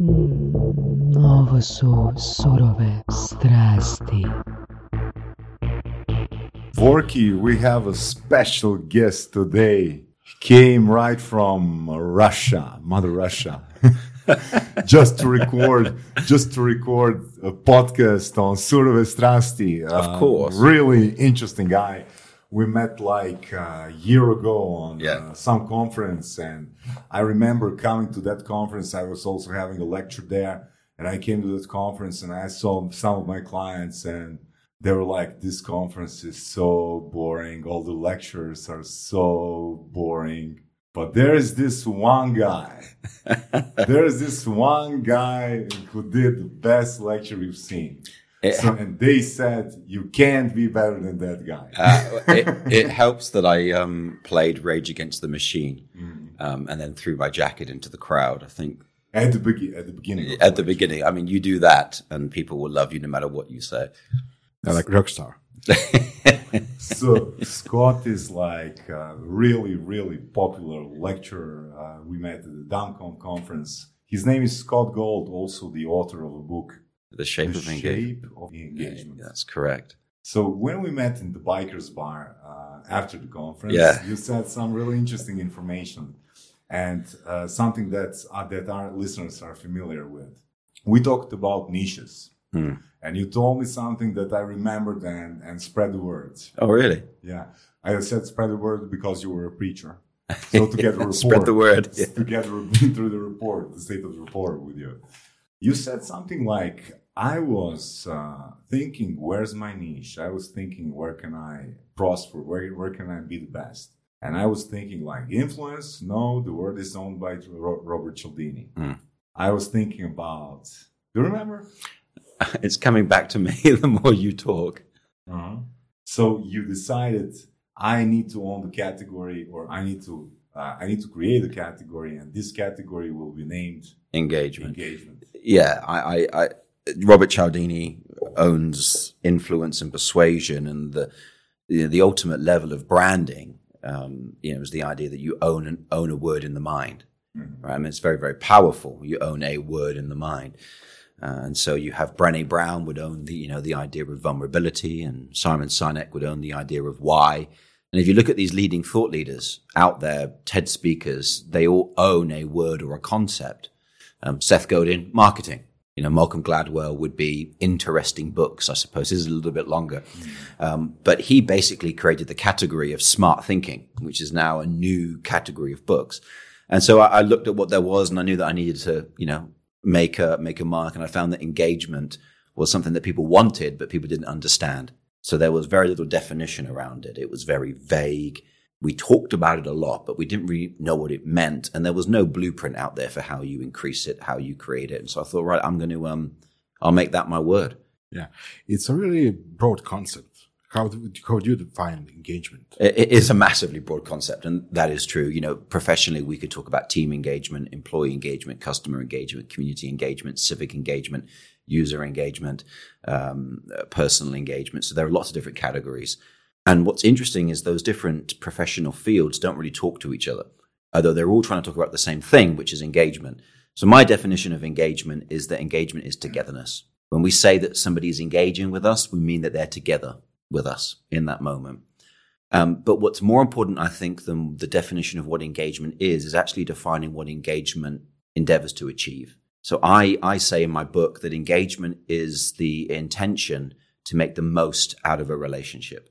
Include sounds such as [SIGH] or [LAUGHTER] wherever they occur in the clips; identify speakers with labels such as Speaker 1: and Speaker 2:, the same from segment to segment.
Speaker 1: Mm, ovo su surove strasti.
Speaker 2: Vorky, we have a special guest today. Came right from Russia, Mother Russia, [LAUGHS] just to record, just to record a podcast on Surove Strasti.
Speaker 3: Of course.
Speaker 2: Uh, really interesting guy. We met like a year ago on
Speaker 3: Yeah.
Speaker 2: uh, some conference, and I remember coming to that conference. I was also having a lecture there, and I came to that conference and I saw some of my clients, and they were like, "This conference is so boring. All the lectures are so boring." But there is this one guy. [LAUGHS] there is this one guy who did the best lecture we've seen.
Speaker 3: It-
Speaker 2: So, and they said you can't be better than that guy.
Speaker 3: Uh, it, it helps that I um, played Rage Against the Machine um, and then threw my jacket into the crowd. I think
Speaker 2: at the begin, at the beginning. of
Speaker 3: at the
Speaker 2: lecture.
Speaker 3: beginning, I mean, you do that and people will love you no matter what you say.
Speaker 4: Yeah, like rockstar. [LAUGHS]
Speaker 2: so Scott is like a really, really popular lecturer. Uh, we met at the Downcom conference. His name is Scott Gould, also the author of a book,
Speaker 3: The shape
Speaker 2: The
Speaker 3: of engagement.
Speaker 2: Shape of Engagement.
Speaker 3: That's correct.
Speaker 2: So when we met in the bikers bar uh, after the conference,
Speaker 3: Yeah.
Speaker 2: you said some really interesting information and uh, something that's uh, that our listeners are familiar with. We talked about niches,
Speaker 3: Hmm.
Speaker 2: and you told me something that I remembered and and spread the word.
Speaker 3: Oh, really?
Speaker 2: Yeah, I said spread the word because you were a preacher. [LAUGHS] So to get the report,
Speaker 3: Spread the word. Yeah.
Speaker 2: to get the- [LAUGHS] through the report, the state of the report with you. You said something like, "I was uh, thinking, where's my niche? I was thinking, where can I prosper? Where where can I be the best?" And I was thinking, like, influence? No, the word is owned by Robert Cialdini.
Speaker 3: Hmm.
Speaker 2: I was thinking about. Do you remember? [LAUGHS]
Speaker 3: It's coming back to me [LAUGHS] the more you talk.
Speaker 2: Uh-huh. So you decided I need to own the category, or I need to uh, I need to create a category, and this category will be named
Speaker 3: Engagement.
Speaker 2: engagement.
Speaker 3: yeah, I, I, I, Robert Cialdini owns influence and persuasion, and the you know, the ultimate level of branding. Um, you know, is the idea that you own an, own a word in the mind. Right? I mean, it's very very powerful. You own a word in the mind, uh, and so you have Brené Brown would own the you know the idea of vulnerability, and Simon Sinek would own the idea of why. And if you look at these leading thought leaders out there, TED speakers, they all own a word or a concept um, Seth Godin, marketing. You know, Malcolm Gladwell would be interesting books, I suppose. This is a little bit longer. Um, but he basically created the category of smart thinking, which is now a new category of books. And so I, I looked at what there was and I knew that I needed to, you know, make a, make a mark. And I found that engagement was something that people wanted, but people didn't understand. So there was very little definition around it. It was very vague we talked about it a lot, but we didn't really know what it meant. And there was no blueprint out there for how you increase it, how you create it. And so I thought, right, I'm going to, um, I'll make that my word.
Speaker 4: Yeah, it's a really broad concept. How do, how do you define engagement?
Speaker 3: It it is a massively broad concept, and that is true. You know, professionally, we could talk about team engagement, employee engagement, customer engagement, community engagement, civic engagement, user engagement, um, personal engagement. So there are lots of different categories. And what's interesting is those different professional fields don't really talk to each other, although they're all trying to talk about the same thing, which is engagement. So my definition of engagement is that engagement is togetherness. When we say that somebody is engaging with us, we mean that they're together with us in that moment. Um, but what's more important, I think, than the definition of what engagement is, is actually defining what engagement endeavors to achieve. So I, I say in my book that engagement is the intention to make the most out of a relationship.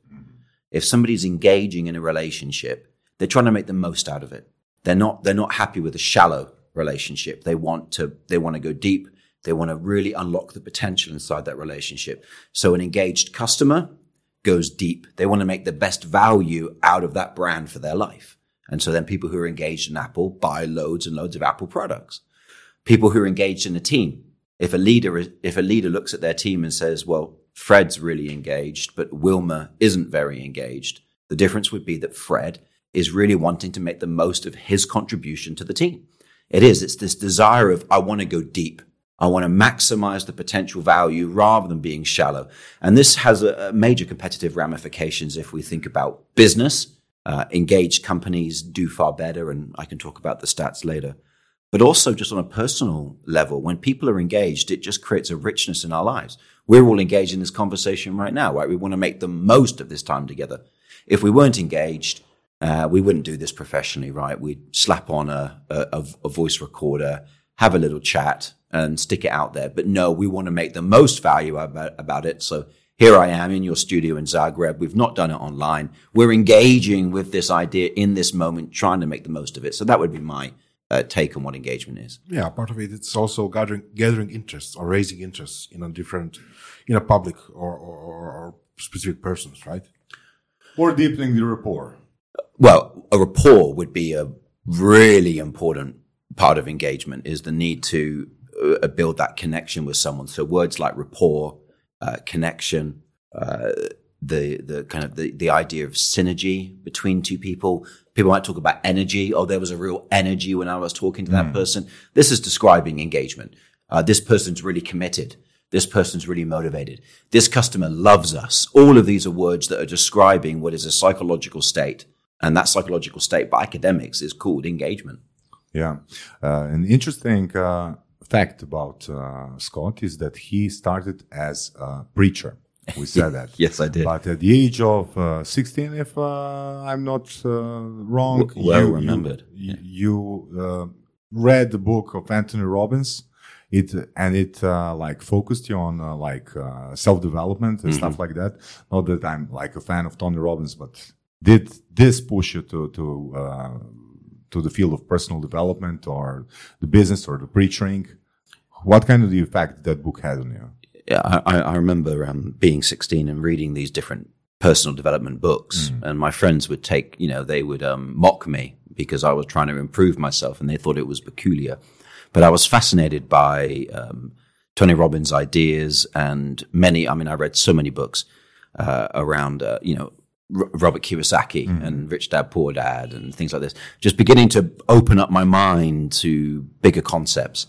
Speaker 3: If somebody's engaging in a relationship, they're trying to make the most out of it. They're not, they're not happy with a shallow relationship. They want to, they want to go deep. They want to really unlock the potential inside that relationship. So an engaged customer goes deep. They want to make the best value out of that brand for their life. And so then people who are engaged in Apple buy loads and loads of Apple products. People who are engaged in a team. If a leader, if a leader looks at their team and says, well, Fred's really engaged, but Wilma isn't very engaged, the difference would be that Fred is really wanting to make the most of his contribution to the team. It is. It's this desire of, I want to go deep. I want to maximize the potential value rather than being shallow. And this has a, a major competitive ramifications if we think about business. Uh, engaged companies do far better, and I can talk about the stats later. But also just on a personal level. When people are engaged, it just creates a richness in our lives. We're all engaged in this conversation right now, right? We want to make the most of this time together. If we weren't engaged, uh, we wouldn't do this professionally, right? We'd slap on a, a, a voice recorder, have a little chat, and stick it out there. But no, we want to make the most value about, about it. So here I am in your studio in Zagreb. We've not done it online. We're engaging with this idea in this moment, trying to make the most of it. So that would be my uh, take on what engagement is.
Speaker 4: Yeah, part of it it's also gathering gathering interests or raising interests in a different, in a public or or, or specific persons, right?
Speaker 2: Or deepening the rapport.
Speaker 3: Well, a rapport would be a really important part of engagement. Is the need to uh, build that connection with someone. So words like rapport, uh, connection, uh, the the kind of the, the idea of synergy between two people. People might talk about energy. Oh, there was a real energy when I was talking to that person. This is describing engagement. Uh, this person's really committed. This person's really motivated. This customer loves us. All of these are words that are describing what is a psychological state. And that psychological state by academics is called engagement.
Speaker 2: Yeah. Uh, an interesting uh, fact about uh, Scott is that he started as a preacher. We said that. [LAUGHS]
Speaker 3: Yes, I did.
Speaker 2: But at the age of uh, 16, if uh, I'm not uh, wrong,
Speaker 3: well
Speaker 2: you,
Speaker 3: remembered.
Speaker 2: You, you uh, read the book of Anthony Robbins. It and it uh, like focused you on uh, like uh, self development and
Speaker 3: Mm-hmm.
Speaker 2: stuff like that. Not that I'm like a fan of Tony Robbins, but did this push you to to uh, to the field of personal development or the business or the preaching? What kind of the effect that book had on you?
Speaker 3: Yeah, I, I remember um, being 16 and reading these different personal development books, and my friends would take, you know, they would um, mock me because I was trying to improve myself, and they thought it was peculiar. But I was fascinated by um, Tony Robbins' ideas and many. I mean, I read so many books uh, around, uh, you know. R- Robert Kiyosaki and Rich Dad Poor Dad and things like this, just beginning to open up my mind to bigger concepts.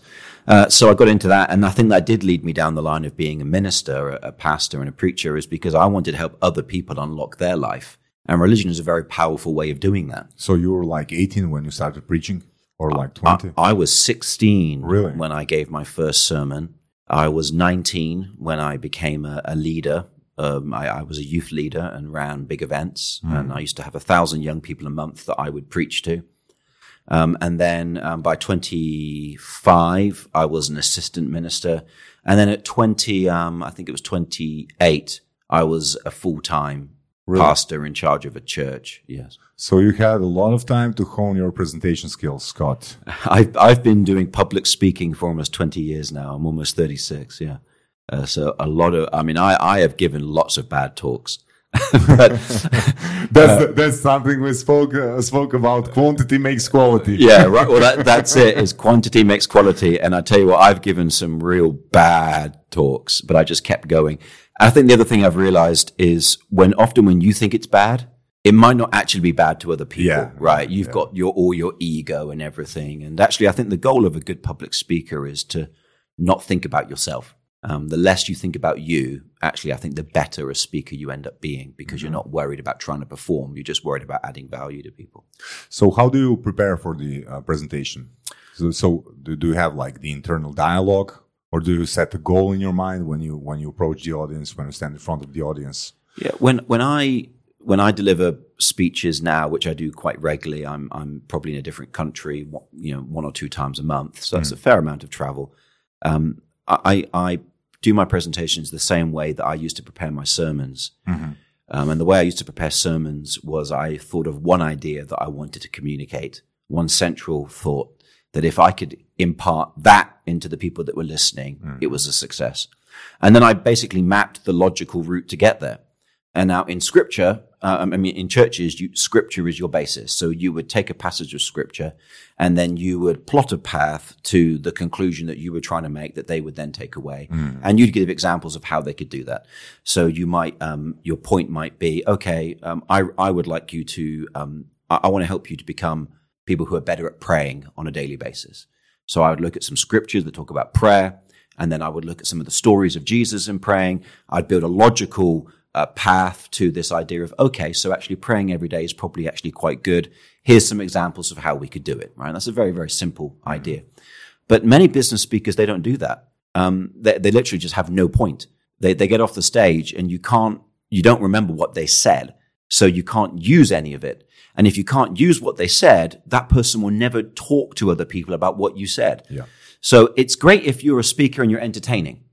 Speaker 3: Uh, so I got into that, and I think that did lead me down the line of being a minister, a, a pastor, and a preacher, is because I wanted to help other people unlock their life. And religion is a very powerful way of doing that.
Speaker 2: So you were like 18 when you started preaching, or like 20?
Speaker 3: I was 16
Speaker 2: Really?
Speaker 3: when I gave my first sermon. I was 19 when I became a, a leader. Um, I, I was a youth leader and ran big events, and I used to have a thousand young people a month that I would preach to. Um, and then um, by 25, I was an assistant minister. And then at 20, um, I think it was 28, I was a full time pastor in charge of a church. Yes.
Speaker 2: So you had a lot of time to hone your presentation skills, Scott. [LAUGHS]
Speaker 3: I've, I've been doing public speaking for almost 20 years now. I'm almost 36. Yeah. Uh, so a lot of, I mean, I, I have given lots of bad talks, [LAUGHS] but [LAUGHS]
Speaker 2: That's that's something we spoke uh, spoke about. Quantity makes quality.
Speaker 3: yeah, right. [LAUGHS] Well, that, that's it is quantity makes quality. And I tell you what, I've given some real bad talks, but I just kept going. I think the other thing I've realized is when often when you think it's bad, it might not actually be bad to other people,
Speaker 2: Yeah.
Speaker 3: right? You've got your all your ego and everything. And actually, I think the goal of a good public speaker is to not think about yourself. Um, the less you think about you, actually, I think the better a speaker you end up being because you're not worried about trying to perform. You're just worried about adding value to people.
Speaker 2: So how do you prepare for the uh, presentation? So, so do, do you have like the internal dialogue, or do you set a goal in your mind when you when you approach the audience, when you stand in front of the audience?
Speaker 3: Yeah, when when I when I deliver speeches now, which I do quite regularly, I'm I'm probably in a different country, one- you know, one or two times a month, so that's a fair amount of travel. Um, I I do my presentations the same way that I used to prepare my sermons, um, and the way I used to prepare sermons was I thought of one idea that I wanted to communicate, one central thought that if I could impart that into the people that were listening, it was a success. And then I basically mapped the logical route to get there. And now in scripture, uh, I mean, in churches, you, scripture is your basis. So you would take a passage of scripture and then you would plot a path to the conclusion that you were trying to make that they would then take away. And you'd give examples of how they could do that. So you might, um, your point might be, okay, um, I, I would like you to, um, I, I want to help you to become people who are better at praying on a daily basis. So I would look at some scriptures that talk about prayer, and then I would look at some of the stories of Jesus in praying. I'd build a logical a path to this idea of, okay, so actually praying every day is probably actually quite good. Here's some examples of how we could do it, right? That's a very, very simple idea. But many business speakers, they don't do that. Um, they, they literally just have no point. They, they get off the stage and you can't, you don't remember what they said. So you can't use any of it. And if you can't use what they said, that person will never talk to other people about what you said.
Speaker 2: Yeah.
Speaker 3: So it's great if you're a speaker and you're entertaining.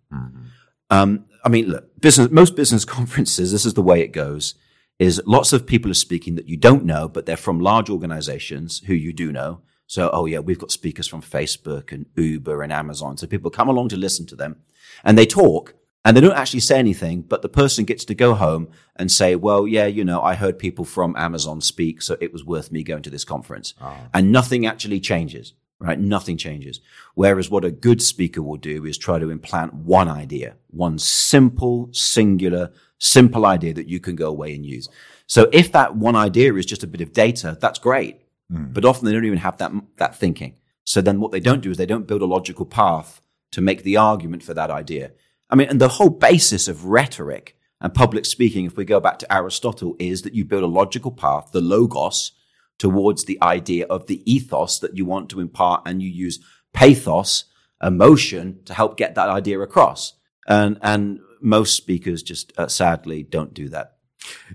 Speaker 3: Um, I mean, look, business, most business [LAUGHS] conferences, this is the way it goes, is lots of people are speaking that you don't know, but they're from large organizations who you do know. So, oh yeah, we've got speakers from Facebook and Uber and Amazon. So people come along to listen to them and they talk and they don't actually say anything, but the person gets to go home and say, well, yeah, you know, I heard people from Amazon speak, so it was worth me going to this conference. Ah. And nothing actually changes, right? Nothing changes. Whereas what a good speaker will do is try to implant one idea, one simple, singular, simple idea that you can go away and use. So if that one idea is just a bit of data, that's great. Hmm. But often they don't even have that, that thinking. So then what they don't do is they don't build a logical path to make the argument for that idea. I mean, and the whole basis of rhetoric and public speaking, if we go back to Aristotle, is that you build a logical path, the logos, towards the idea of the ethos that you want to impart, and you use pathos, emotion, to help get that idea across. And and most speakers just uh, sadly don't do that.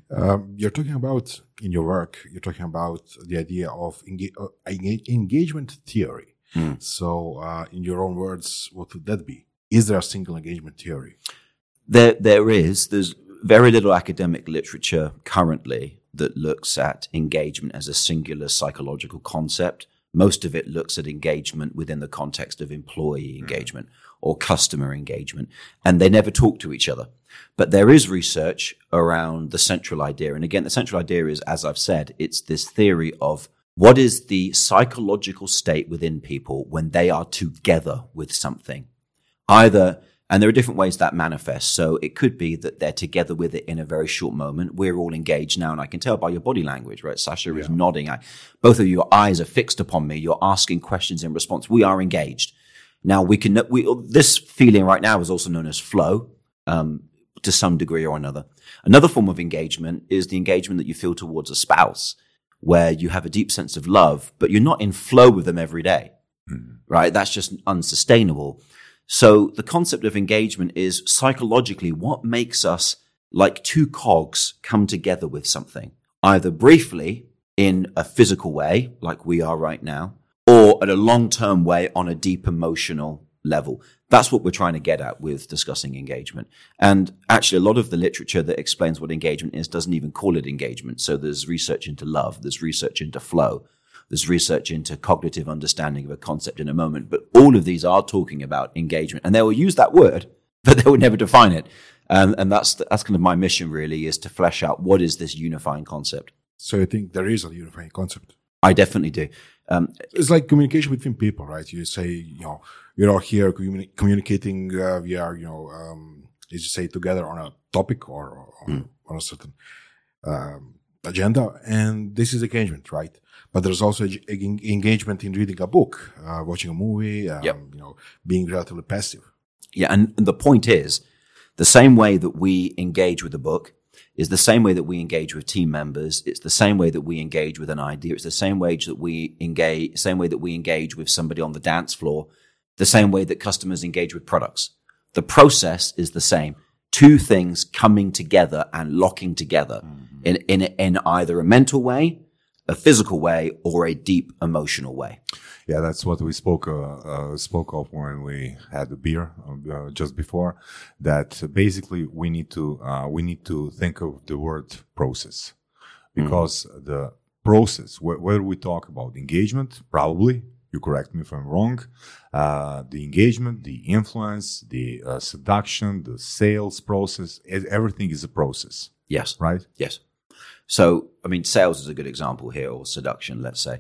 Speaker 4: Um, you're talking about in your work. You're talking about the idea of uh, engagement theory. So, uh, in your own words, what would that be? Is there a single engagement theory?
Speaker 3: There, there is. There's very little academic literature currently that looks at engagement as a singular psychological concept. Most of it looks at engagement within the context of employee mm-hmm. engagement or customer engagement, and they never talk to each other. But there is research around the central idea. And again, the central idea is, as I've said, it's this theory of what is the psychological state within people when they are together with something either and there are different ways that manifests. So it could be that they're together with it in a very short moment. We're all engaged now, and I can tell by your body language, right? Sasha is nodding. I, both of your eyes are fixed upon me. You're asking questions in response. We are engaged. Now we can. We this feeling right now is also known as flow, um, to some degree or another. Another form of engagement is the engagement that you feel towards a spouse, where you have a deep sense of love, but you're not in flow with them every day, right? That's just unsustainable. So the concept of engagement is psychologically what makes us like two cogs come together with something, either briefly in a physical way, like we are right now, or at a long term way on a deep emotional level. That's what we're trying to get at with discussing engagement. And actually, a lot of the literature that explains what engagement is doesn't even call it engagement. So there's research into love, there's research into flow, there's research into cognitive understanding of a concept in a moment, but all of these are talking about engagement, and they will use that word, [LAUGHS] but they will never define it. Um, and that's that's kind of my mission, really, is to flesh out what is this unifying concept.
Speaker 4: So you think there is a unifying concept?
Speaker 3: I definitely do. Um,
Speaker 4: It's like communication between people, right? You say, you know, we're all here communi- communicating. Uh, we are, you know, um, as you say, together on a topic or, or on, on a certain um, agenda, and this is engagement, right? But there's also eng- eng- engagement in reading a book, uh, watching a movie, um,
Speaker 3: Yep.
Speaker 4: you know, being relatively passive.
Speaker 3: Yeah, and, and the point is, the same way that we engage with a book is the same way that we engage with team members. It's the same way that we engage with an idea. It's the same way that we engage, same way that we engage with somebody on the dance floor. The same way that customers engage with products. The process is the same. Two things coming together and locking together in, in, in either a mental way, a physical way, or a deep emotional way.
Speaker 2: Yeah, that's what we spoke uh, uh, spoke of when we had the beer uh, just before. That basically we need to uh, we need to think of the word process because the process wh- whether we talk about engagement, probably you correct me if I'm wrong, uh, the engagement, the influence, the uh, seduction, the sales process, everything is a process,
Speaker 3: Yes.
Speaker 2: right?
Speaker 3: Yes. So, I mean, sales is a good example here, or seduction, let's say.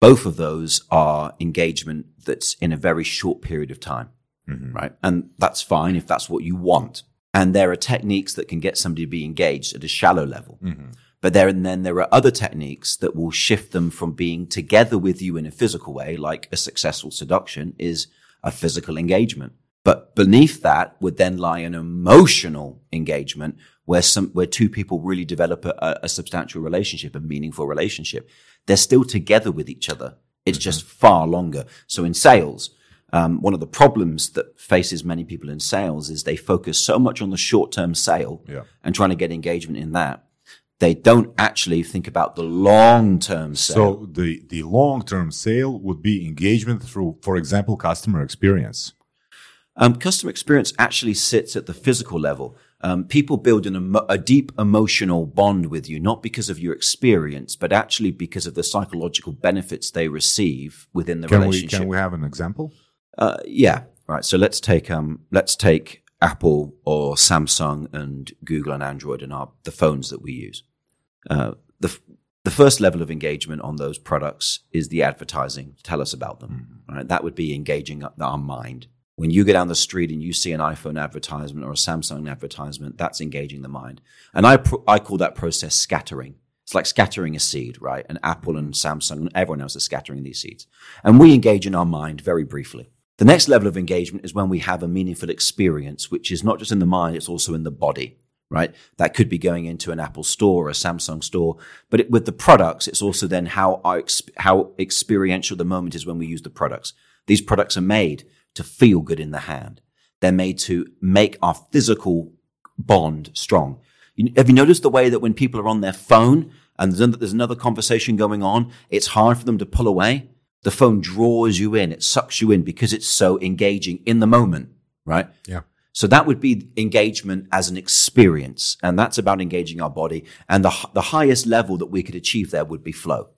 Speaker 3: Both of those are engagement that's in a very short period of time, mm-hmm. right? And that's fine if that's what you want. And there are techniques that can get somebody to be engaged at a shallow level. Mm-hmm. But there, and then there are other techniques that will shift them from being together with you in a physical way, like a successful seduction is a physical engagement. But beneath that would then lie an emotional engagement where some, where two people really develop a, a substantial relationship, a meaningful relationship. They're still together with each other. It's just far longer. So in sales, um, one of the problems that faces many people in sales is they focus so much on the short term sale
Speaker 2: Yeah.
Speaker 3: and trying to get engagement in that. They don't actually think about the long term sale.
Speaker 2: So the the long term sale would be engagement through, for example, customer experience.
Speaker 3: Um, customer experience actually sits at the physical level. Um, people build an emo- a deep emotional bond with you, not because of your experience, but actually because of the psychological benefits they receive within the
Speaker 2: Can we
Speaker 3: relationship.
Speaker 2: can we have an example?
Speaker 3: Uh, yeah, right. So let's take um, let's take Apple or Samsung and Google and Android and our the phones that we use. Uh, the the first level of engagement on those products is the advertising. Tell us about them. Right? That would be engaging our mind. When you go down the street and you see an iPhone advertisement or a Samsung advertisement, that's engaging the mind. And I pro- I call that process scattering. It's like scattering a seed, right? And Apple and Samsung and everyone else is scattering these seeds. And we engage in our mind very briefly. The next level of engagement is when we have a meaningful experience, which is not just in the mind, it's also in the body, right? That could be going into an Apple store or a Samsung store. But it, with the products, it's also then how, our, how experiential the moment is when we use the products. These products are made to feel good in the hand. They're made to make our physical bond strong. You, have you noticed the way that when people are on their phone and there's, there's another conversation going on, it's hard for them to pull away? The phone draws you in, it sucks you in because it's so engaging in the moment, right?
Speaker 4: Yeah.
Speaker 3: So that would be engagement as an experience. And that's about engaging our body. And the, the highest level that we could achieve there would be flow.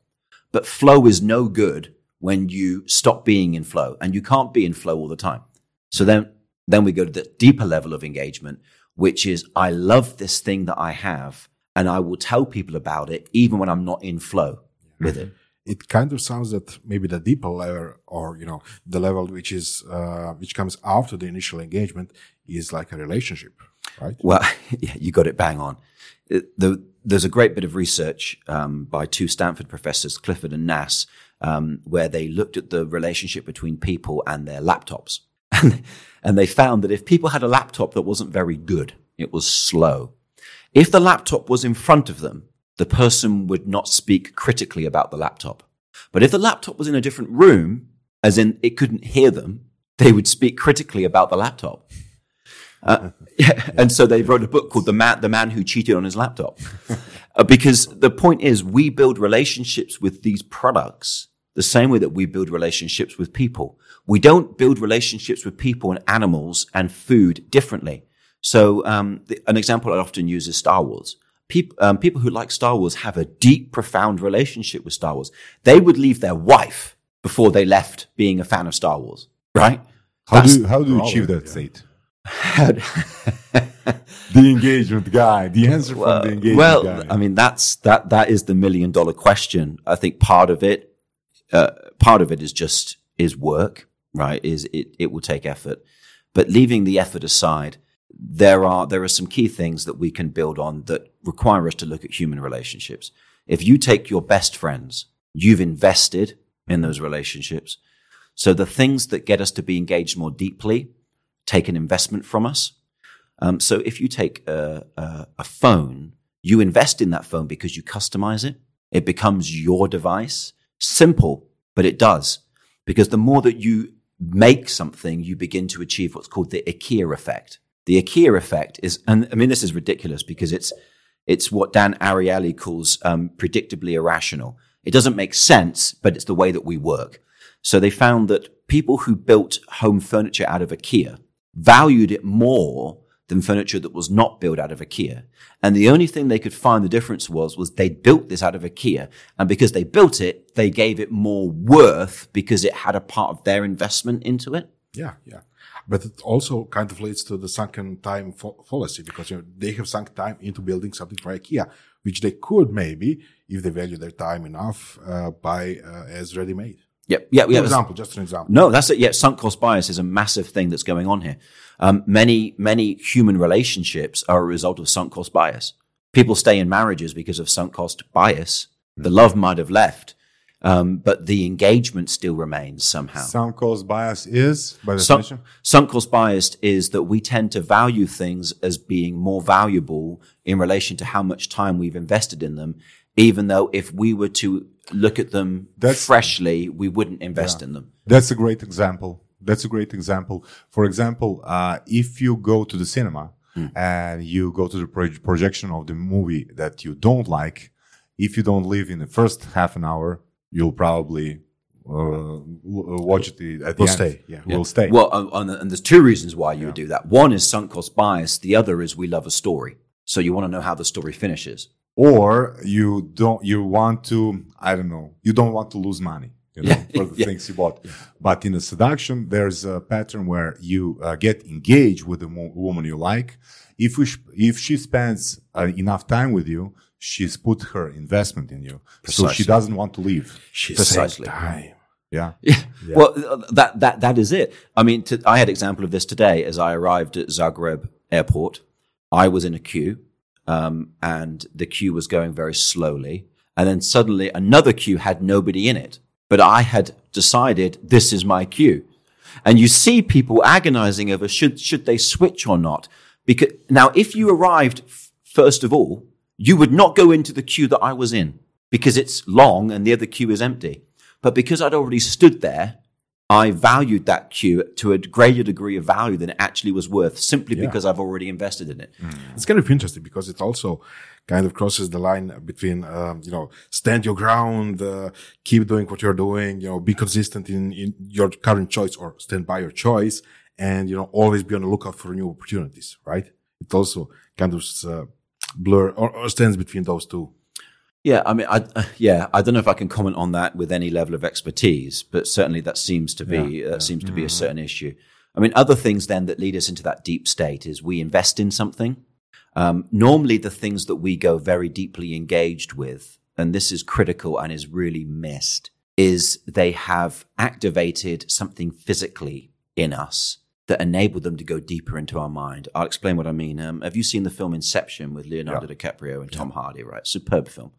Speaker 3: But flow is no good when you stop being in flow and you can't be in flow all the time. So then, then we go to the deeper level of engagement, which is I love this thing that I have and I will tell people about it even when I'm not in flow with it.
Speaker 4: it kind of sounds that maybe the deeper level or you know the level which is uh, which comes after the initial engagement is like a relationship right
Speaker 3: Well, [LAUGHS] yeah, you got it bang on. It- The, there's a great bit of research um, by two Stanford professors, Clifford and Nass, um, where they looked at the relationship between people and their laptops. [LAUGHS] And, and they found that if people had a laptop that wasn't very good, it was slow. If the laptop was in front of them, the person would not speak critically about the laptop. But if the laptop was in a different room, as in it couldn't hear them, they would speak critically about the laptop. Uh, [LAUGHS] yeah, and so they wrote a book called "The Man, the Man Who Cheated on His Laptop," [LAUGHS] Uh, because the point is we build relationships with these products the same way that we build relationships with people. We don't build relationships with people and animals and food differently. So, um, the, an example I often use is Star Wars. Peop- um, people who like Star Wars have a deep, profound relationship with Star Wars. They would leave their wife before they left being a fan of Star Wars, right?
Speaker 2: How
Speaker 3: That's-
Speaker 2: do you, how do you achieve that
Speaker 4: yeah.
Speaker 2: state? [LAUGHS] The engagement guy. The answer from the engagement
Speaker 3: well,
Speaker 2: guy.
Speaker 3: I mean, that's that that is the million dollar question. I think part of it, uh, part of it is just is work, right? Is it it will take effort, but leaving the effort aside, there are there are some key things that we can build on that require us to look at human relationships. If you take your best friends, you've invested in those relationships. So the things that get us to be engaged more deeply take an investment from us. Um, so if you take a, a, a phone, you invest in that phone because you customize it. It becomes your device. Simple, but it does. Because the more that you make something, you begin to achieve what's called the IKEA effect. The IKEA effect is, and I mean, this is ridiculous because it's, it's what Dan Ariely calls um, predictably irrational. It doesn't make sense, but it's the way that we work. So they found that people who built home furniture out of IKEA valued it more than furniture that was not built out of IKEA. And the only thing they could find the difference was, was they built this out of IKEA. And because they built it, they gave it more worth because it had a part of their investment into it.
Speaker 4: yeah yeah but it also kind of leads to the sunken time fa- fallacy because you know they have sunk time into building something for ikea which they could maybe if they value their time enough uh, buy uh, as ready made
Speaker 3: Yep. Yeah. Yeah.
Speaker 4: example just an example
Speaker 3: No, that's it. Yeah, sunk cost bias is a massive thing that's going on here. Um, many, many human relationships are a result of sunk cost bias. People stay in marriages because of sunk cost bias. The love might have left, Um, but the engagement still remains somehow.
Speaker 2: Sunk cost bias is, by definition,
Speaker 3: sunk cost biased is that we tend to value things as being more valuable in relation to how much time we've invested in them, even though if we were to look at them
Speaker 2: That's-
Speaker 3: freshly, we wouldn't invest in them.
Speaker 2: That's a great example. That's a great example. For example, uh, if you go to the cinema and you go to the pro- projection of the movie that you don't like, if you don't leave in the first half an hour, you'll probably uh, watch it at the
Speaker 4: Will
Speaker 2: end.
Speaker 4: stay, yeah.
Speaker 2: we'll stay.
Speaker 3: Well, and, and, and there's two reasons why you would do that. One is sunk cost bias. The other is we love a story. So you want to know how the story finishes.
Speaker 2: Or you don't you want to i don't know you don't want to lose money you know
Speaker 3: Yeah, [LAUGHS]
Speaker 2: for the
Speaker 3: yeah.
Speaker 2: things you bought but in a seduction there's a pattern where you uh, get engaged with the woman you like if we sh- if she spends uh, enough time with you she's put her investment in you so she doesn't want to leave
Speaker 4: She
Speaker 3: Precisely.
Speaker 4: time. [LAUGHS]
Speaker 2: yeah
Speaker 3: Yeah. Well, uh, that that that is it. I mean, to, I had example of this today as I arrived at Zagreb airport. I was in a queue, um, and the queue was going very slowly, and then suddenly another queue had nobody in it. But I had decided this is my queue, and you see people agonizing over should should they switch or not. Because now, if you arrived f- first of all, you would not go into the queue that I was in because it's long and the other queue is empty. But because I'd already stood there, I valued that queue to a greater degree of value than it actually was worth simply because I've already invested in it.
Speaker 4: It's kind of interesting because it also kind of crosses the line between, um, you know, stand your ground, uh, keep doing what you're doing, you know, be consistent in, in your current choice or stand by your choice and, you know, always be on the lookout for new opportunities, right? It also kind of, uh, blur or, or stands between those two.
Speaker 3: Yeah, I mean, I, uh, yeah, I don't know if I can comment on that with any level of expertise, but certainly that seems to be that seems to be a certain issue. I mean, other things then that lead us into that deep state is we invest in something. Um, normally, the things that we go very deeply engaged with, and this is critical and is really missed, is they have activated something physically in us that enabled them to go deeper into our mind. I'll explain what I mean. Um, have you seen the film Inception with Leonardo DiCaprio and Tom Hardy? Right, superb film.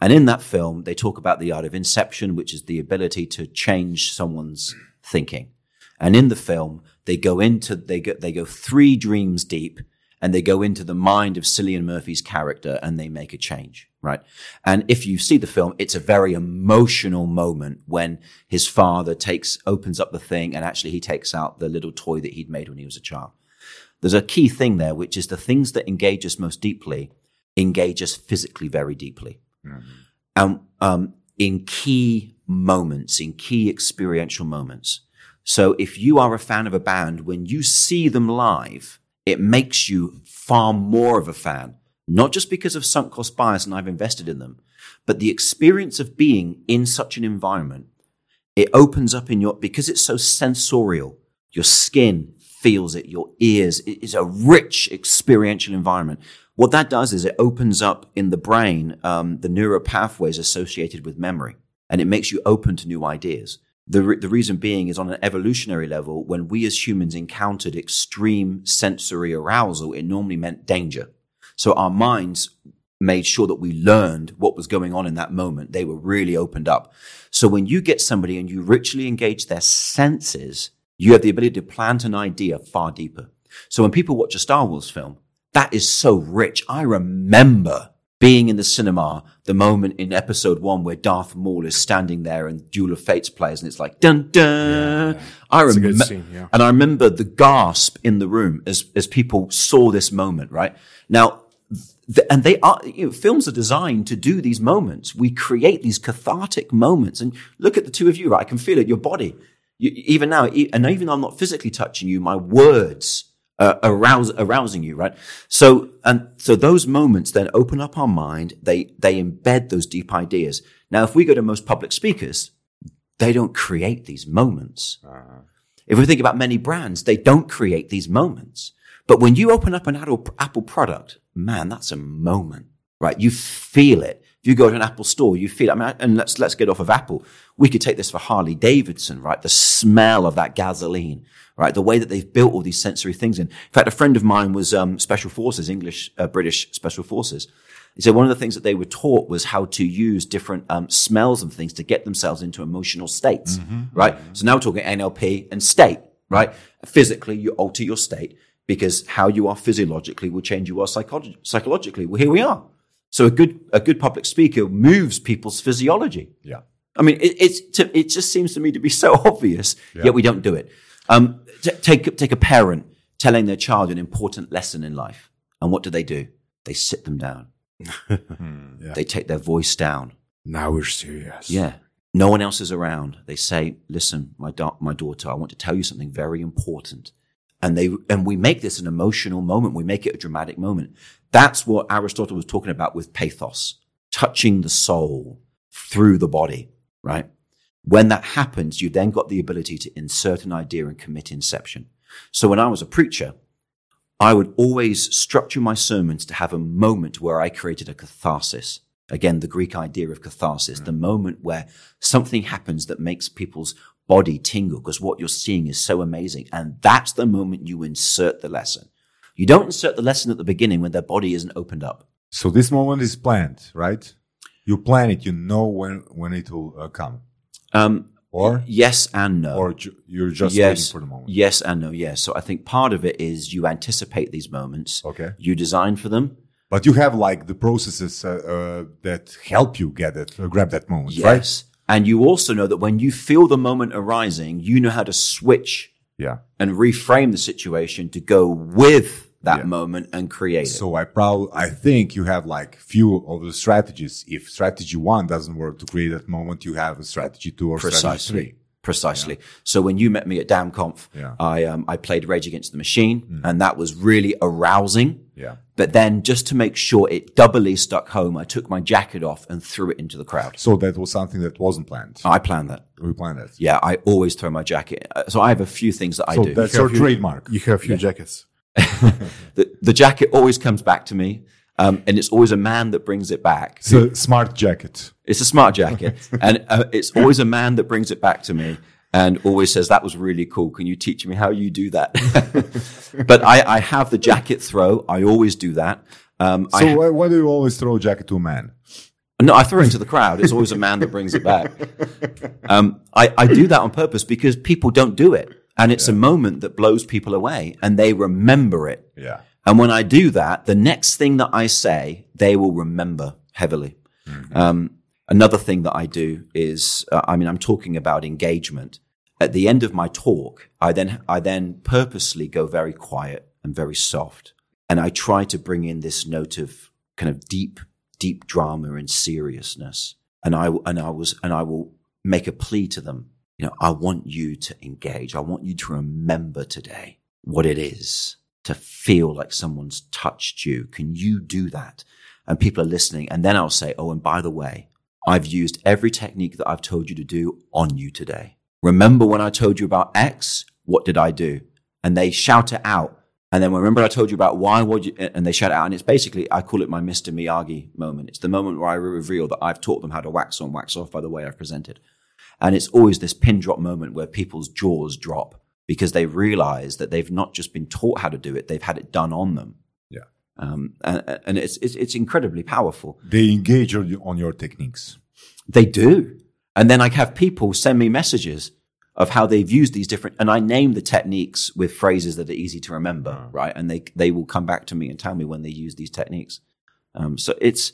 Speaker 3: And in that film, they talk about the art of inception, which is the ability to change someone's thinking. And in the film, they go into, they go, they go three dreams deep and they go into the mind of Cillian Murphy's character and they make a change, right? And if you see the film, it's a very emotional moment when his father takes, opens up the thing and actually he takes out the little toy that he'd made when he was a child. There's a key thing there, which is the things that engage us most deeply engage us physically very deeply. Um, um, in key moments, in key experiential moments. So if you are a fan of a band, when you see them live, it makes you far more of a fan, not just because of sunk cost bias and I've invested in them, but the experience of being in such an environment. It opens up in your, because it's so sensorial, your skin feels it, your ears, it is a rich experiential environment. What that does is it opens up in the brain um, the neural pathways associated with memory, and it makes you open to new ideas. The, re- the reason being is on an evolutionary level, when we as humans encountered extreme sensory arousal, it normally meant danger. So our minds made sure that we learned what was going on in that moment. They were really opened up. So when you get somebody and you richly engage their senses, you have the ability to plant an idea far deeper. So when people watch a Star Wars film, that is so rich. I remember being in the cinema, the moment in episode one where Darth Maul is standing there and Duel of Fates plays and it's like, dun dun. I
Speaker 4: It's a good
Speaker 3: remember,
Speaker 4: yeah.
Speaker 3: and I remember the gasp in the room as, as people saw this moment, right? Now, th- and they are, you know, films are designed to do these moments. We create these cathartic moments. And look at the two of you, right? I can feel it, your body. You, even now, and even though I'm not physically touching you, my words uh, arouse, arousing you, right? So, and so those moments then open up our mind. They, they embed those deep ideas. Now, if we go to most public speakers, they don't create these moments. If we think about many brands, they don't create these moments. But when you open up an Apple, Apple product, man, that's a moment, right? You feel it. If you go to an Apple store, you feel it. I mean, and let's, let's get off of Apple. We could take this for Harley Davidson, right? The smell of that gasoline, right? The way that they've built all these sensory things in. In fact, a friend of mine was, um, special forces, English, uh, British special forces. He said one of the things that they were taught was how to use different um, smells and things to get themselves into emotional states, right? So now we're talking NLP and state, right? Physically, you alter your state because how you are physiologically will change you are psycholo- psychologically. Well, here we are. So a good a good public speaker moves people's physiology.
Speaker 2: Yeah.
Speaker 3: I mean, it, it's to, it just seems to me to be so [LAUGHS] obvious, yet we don't do it. Um, t- take take a parent telling their child an important lesson in life, and what do they do? They sit them down. [LAUGHS] They take their voice down.
Speaker 4: Now we're serious.
Speaker 3: Yeah. No one else is around. They say, "Listen, my da- my daughter, I want to tell you something very important." And they and we make this an emotional moment. We make it a dramatic moment. That's what Aristotle was talking about with pathos, touching the soul through the body, right? When that happens, you then got the ability to insert an idea and commit inception. So when I was a preacher, I would always structure my sermons to have a moment where I created a catharsis. Again, the Greek idea of catharsis, the moment where something happens that makes people's body tingle because what you're seeing is so amazing. And that's the moment you insert the lesson. You don't insert the lesson at the beginning when their body isn't opened up.
Speaker 2: So this moment is planned, right? You plan it. You know when when it will uh, come,
Speaker 3: Um,
Speaker 2: or
Speaker 3: yes and no.
Speaker 2: or ju- you're just
Speaker 3: yes,
Speaker 2: waiting for the moment.
Speaker 3: yes and no. Yes. So I think part of it is you anticipate these moments.
Speaker 2: Okay.
Speaker 3: You design for them.
Speaker 2: But you have like the processes uh, uh, that help you get it, uh, grab that moment,
Speaker 3: Yes.
Speaker 2: right?
Speaker 3: And you also know that when you feel the moment arising, you know how to switch
Speaker 2: Yeah.
Speaker 3: and reframe the situation to go with that
Speaker 2: Yeah.
Speaker 3: moment and create it.
Speaker 2: So I proud. I think you have like few of the strategies. If strategy one doesn't work to create that moment, you have a strategy two or strategy
Speaker 3: Precisely.
Speaker 2: three.
Speaker 3: Precisely. So when you met me at DamConf,
Speaker 2: Yeah.
Speaker 3: I um, I played Rage Against the Machine, and that was really arousing.
Speaker 2: Yeah.
Speaker 3: But then, just to make sure it doubly stuck home, I took my jacket off and threw it into the crowd.
Speaker 2: So that was something that wasn't planned.
Speaker 3: I planned that.
Speaker 2: we planned it.
Speaker 3: Yeah, I always throw my jacket. uh, So I have a few things that I do.
Speaker 2: that's
Speaker 4: You
Speaker 2: your
Speaker 4: have your-
Speaker 2: trademark.
Speaker 4: You have a few jackets.
Speaker 3: The, the jacket always comes back to me, um, and it's always a man that brings it back.
Speaker 2: It's a smart jacket.
Speaker 3: It's a smart jacket, [LAUGHS] and uh, it's always a man that brings it back to me and always says, "That was really cool. Can you teach me how you do that?" [LAUGHS] but I, I have the jacket throw. I always do that. Um,
Speaker 2: So why, why do you always throw a jacket to a man?
Speaker 3: no, I throw it into the crowd. It's always a man that brings it back. [LAUGHS] Um, I, I do that on purpose because people don't do it, and it's a moment that blows people away, and they remember it.
Speaker 2: Yeah.
Speaker 3: And when I do that, the next thing that I say, they will remember heavily. Um, another thing that I do is, uh, I mean, I'm talking about engagement. At the end of my talk, I then, I then purposely go very quiet and very soft. And I try to bring in this note of kind of deep, deep drama and seriousness. And I, and I was, and I will make a plea to them. You know, I want you to engage. I want you to remember today what it is to feel like someone's touched you. Can you do that? And people are listening. And then I'll say, Oh, and by the way, I've used every technique that I've told you to do on you today. Remember when I told you about X? What did I do? And they shout it out. And then remember I told you about Y? What you, and they shout it out. And it's basically, I call it my Mr. Miyagi moment. It's the moment where I reveal that I've taught them how to wax on, wax off by the way I've presented. And it's always this pin drop moment where people's jaws drop because they realize that they've not just been taught how to do it, they've had it done on them.
Speaker 2: Yeah.
Speaker 3: Um, and, and it's, it's, it's incredibly powerful.
Speaker 2: They engage on your- techniques.
Speaker 3: They do. And then I have people send me messages of how they've used these different, and I name the techniques with phrases that are easy to remember, right? And they, they will come back to me and tell me when they use these techniques. Um, so it's,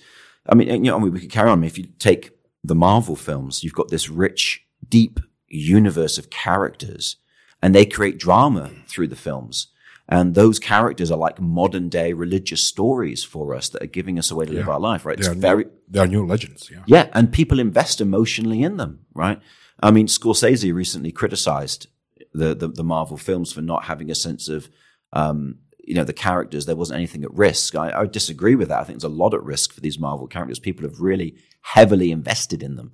Speaker 3: I mean, you know, I mean, we could carry on. If you take the Marvel films, you've got this rich, deep universe of characters and they create drama through the films. And those characters are like modern day religious stories for us that are giving us a way to live our life, right?
Speaker 4: They
Speaker 3: It's
Speaker 4: are,
Speaker 3: very,
Speaker 4: new, they are new legends. Yeah.
Speaker 3: yeah, and people invest emotionally in them, right? I mean, Scorsese recently criticized the the, the Marvel films for not having a sense of, um, you know, the characters. There wasn't anything at risk. I, I disagree with that. I think there's a lot at risk for these Marvel characters. People have really heavily invested in them.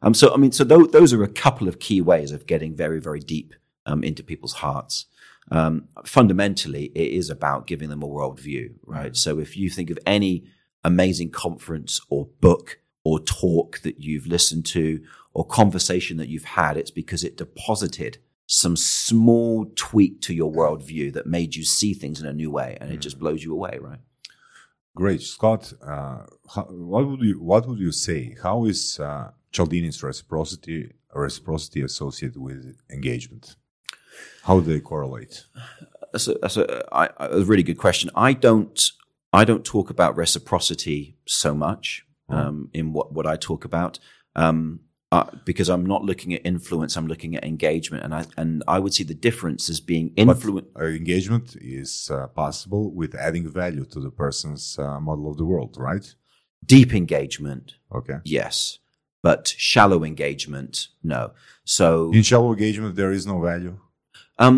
Speaker 3: Um, so I mean, so tho- those are a couple of key ways of getting very, very deep um, into people's hearts. Um, fundamentally, it is about giving them a worldview, right? So if you think of any amazing conference or book or talk that you've listened to or conversation that you've had, it's because it deposited some small tweak to your worldview that made you see things in a new way and it just blows you away, right?
Speaker 2: Great, Scott. Uh, how, what would you what would you say? How is uh, Cialdini's reciprocity reciprocity associated with engagement? How do they correlate?
Speaker 3: That's a, that's a, I, a really good question. I don't I don't talk about reciprocity so much um, in what what I talk about. Um, uh, because I'm not looking at influence, I'm looking at engagement, and I and I would see the difference as being influence.
Speaker 2: Engagement is uh, possible with adding value to the person's uh, model of the world, right?
Speaker 3: Deep engagement,
Speaker 2: Okay.
Speaker 3: yes, but shallow engagement, no. So
Speaker 2: In shallow engagement, there is no value.
Speaker 3: um,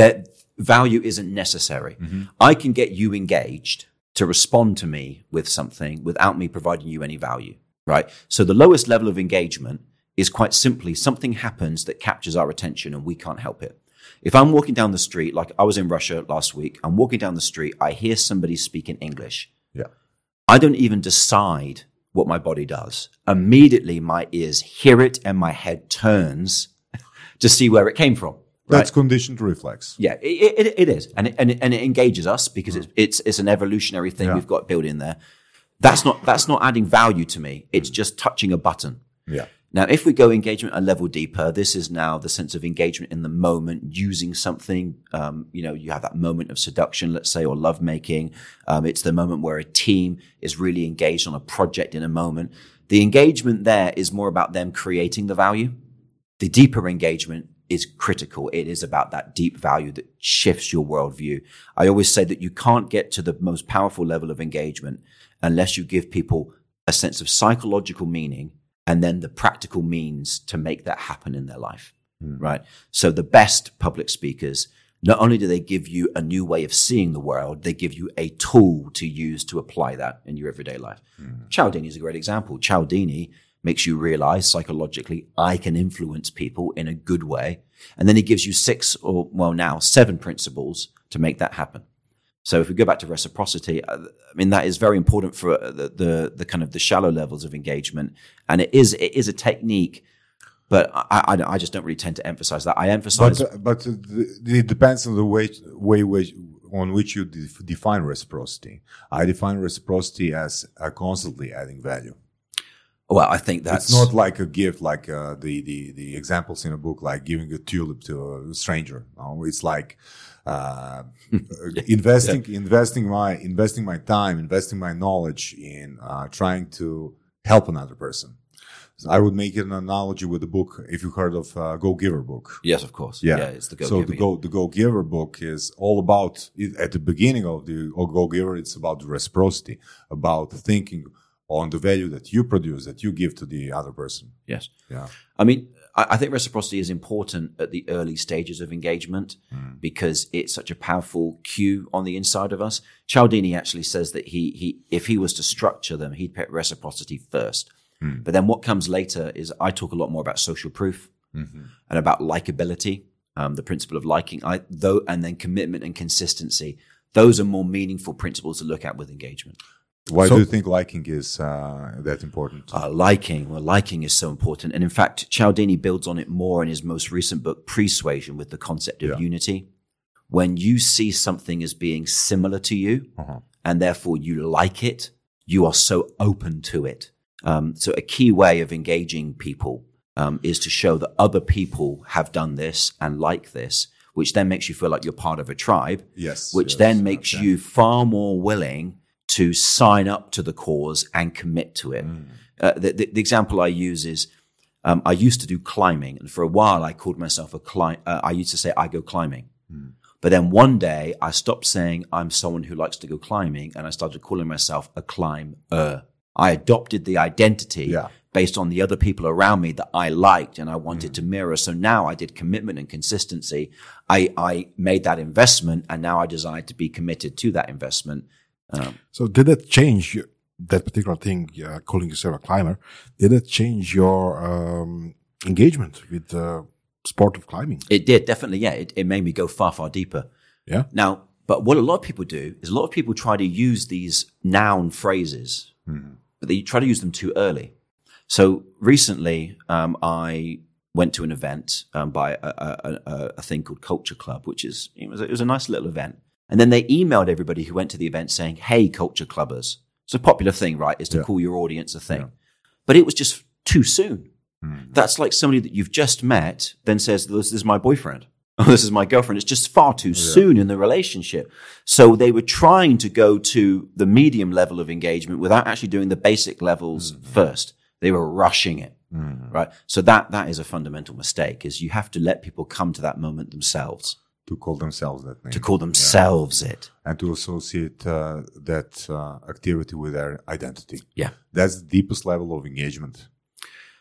Speaker 3: that value isn't necessary.
Speaker 2: Mm-hmm.
Speaker 3: I can get you engaged to respond to me with something without me providing you any value, right? So the lowest level of engagement is quite simply something happens that captures our attention and we can't help it. If I'm walking down the street, like I was in Russia last week, I'm walking down the street, I hear somebody speaking English.
Speaker 2: Yeah.
Speaker 3: I don't even decide what my body does. Immediately my ears hear it and my head turns [LAUGHS] to see where it came from. Right?
Speaker 2: That's conditioned reflex.
Speaker 3: Yeah, it, it, it is, and it, and it, and it engages us because it's it's it's an evolutionary thing
Speaker 2: Yeah.
Speaker 3: we've got built in there. That's not that's not adding value to me. It's just touching a button.
Speaker 2: Yeah.
Speaker 3: Now, if we go engagement a level deeper, this is now the sense of engagement in the moment, using something. Um, you know, you have that moment of seduction, let's say, or lovemaking. Um, it's the moment where a team is really engaged on a project in a moment. The engagement there is more about them creating the value. The deeper engagement is critical. It is about that deep value that shifts your worldview. I always say that you can't get to the most powerful level of engagement unless you give people a sense of psychological meaning and then the practical means to make that happen in their life. Hmm. Right. So the best public speakers, not only do they give you a new way of seeing the world, they give you a tool to use to apply that in your everyday life. Hmm. Cialdini is a great example. Cialdini makes you realize psychologically, I can influence people in a good way. And then he gives you six or, well, now seven principles to make that happen. So if we go back to reciprocity, uh, I mean that is very important for uh, the, the the kind of the shallow levels of engagement, and it is it is a technique, but I, I, I just don't really tend to emphasize that. I emphasize
Speaker 2: But uh, but uh, it depends on the way way which, on which you def- define reciprocity. I define reciprocity as uh, constantly adding value.
Speaker 3: well, I think that's
Speaker 2: it's not like a gift, like uh, the, the the examples in a book, like giving a tulip to a stranger. No, it's like [LAUGHS] uh, investing investing my investing my time, investing my knowledge in uh, trying to help another person. So I would make it an analogy with the book. If you heard of uh, Go Giver book,
Speaker 3: yes, of course,
Speaker 2: yeah,
Speaker 3: it's the go.
Speaker 2: So the Go the Go Giver book is all about at the beginning of the Go Giver. It's about reciprocity, about thinking on the value that you produce, that you give to the other person.
Speaker 3: Yes.
Speaker 2: Yeah.
Speaker 3: I mean, I, I think reciprocity is important at the early stages of engagement hmm. because it's such a powerful cue on the inside of us. Cialdini actually says that he, he, if he was to structure them, he'd put reciprocity first. Hmm. But then what comes later is I talk a lot more about social proof mm-hmm. and about likability, um, the principle of liking, I, though, and then commitment and consistency. Those are more meaningful principles to look at with engagement.
Speaker 2: Why
Speaker 4: So-
Speaker 2: do you think liking is uh, that important?
Speaker 3: Uh, liking, well, liking is so important. And in fact, Cialdini builds on it more in his most recent book, Persuasion, with the concept of
Speaker 2: Yeah.
Speaker 3: unity. When you see something as being similar to you
Speaker 2: Uh-huh.
Speaker 3: and therefore you like it, you are so open to it. Um, so a key way of engaging people um, is to show that other people have done this and like this, which then makes you feel like you're part of a tribe
Speaker 2: Yes,
Speaker 3: which
Speaker 2: yes,
Speaker 3: then makes
Speaker 2: okay.
Speaker 3: you far more willing to sign up to the cause and commit to it.
Speaker 2: Mm.
Speaker 3: Uh, the, the, the example I use is um, I used to do climbing, and for a while I called myself a climb. Uh, I used to say I go climbing,
Speaker 2: Mm.
Speaker 3: but then one day I stopped saying I'm someone who likes to go climbing, and I started calling myself a climber. I adopted the identity
Speaker 2: Yeah.
Speaker 3: based on the other people around me that I liked and I wanted to mirror. So now I did commitment and consistency. I, I made that investment and now I desire to be committed to that investment. Um,
Speaker 4: So did that change that particular thing, uh, calling yourself a climber? Did it change your um, engagement with the sport of climbing?
Speaker 3: it did definitely. Yeah. It, it made me go far, far deeper.
Speaker 4: Yeah.
Speaker 3: Now, but what a lot of people do is a lot of people try to use these noun phrases, but they try to use them too early. So recently, um, I went to an event um, by a, a, a, a thing called Culture Club, which is it was, it was a nice little event. And then they emailed everybody who went to the event saying, Hey, culture clubbers. It's a popular thing, right? Is to
Speaker 2: Yeah.
Speaker 3: call your audience a thing.
Speaker 2: Yeah.
Speaker 3: But it was just too soon.
Speaker 2: Mm.
Speaker 3: That's like somebody that you've just met then says, This is my boyfriend. [LAUGHS] Oh, this is my girlfriend. It's just far too soon in the relationship. So they were trying to go to the medium level of engagement without actually doing the basic levels first. They were rushing it.
Speaker 2: Mm.
Speaker 3: Right. So that, that is a fundamental mistake is you have to let people come to that moment themselves
Speaker 2: To call themselves that name.
Speaker 3: to call themselves it.
Speaker 2: and to associate uh, that uh, activity with their identity.
Speaker 3: Yeah.
Speaker 2: That's the deepest level of engagement.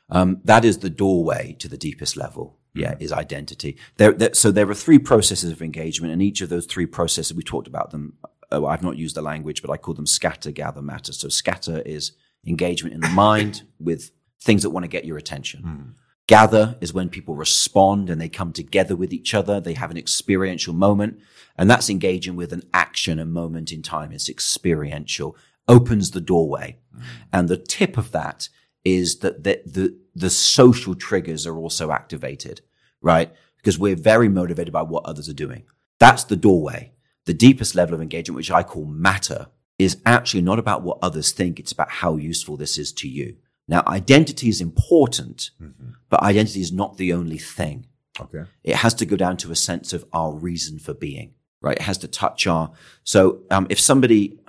Speaker 3: Um, that is the doorway to the deepest level. Yeah, is identity. There, there, so there are three processes of engagement, and each of those three processes we talked about them. Oh, I've not used the language, but I call them scatter, gather, matter. So scatter is engagement in the mind [COUGHS] with things that want to get your attention. Gather is when people respond and they come together with each other. They have an experiential moment, and that's engaging with an action, a moment in time. It's experiential, opens the doorway, mm. and the tip of that is that the, the, the social triggers are also activated, right? Because we're very motivated by what others are doing. That's the doorway. The deepest level of engagement, which I call matter, is actually not about what others think. It's about how useful this is to you. Now, identity is important, mm-hmm. but identity is not the only thing.
Speaker 2: Okay.
Speaker 3: It has to go down to a sense of our reason for being, right? It has to touch our, so, um, if somebody,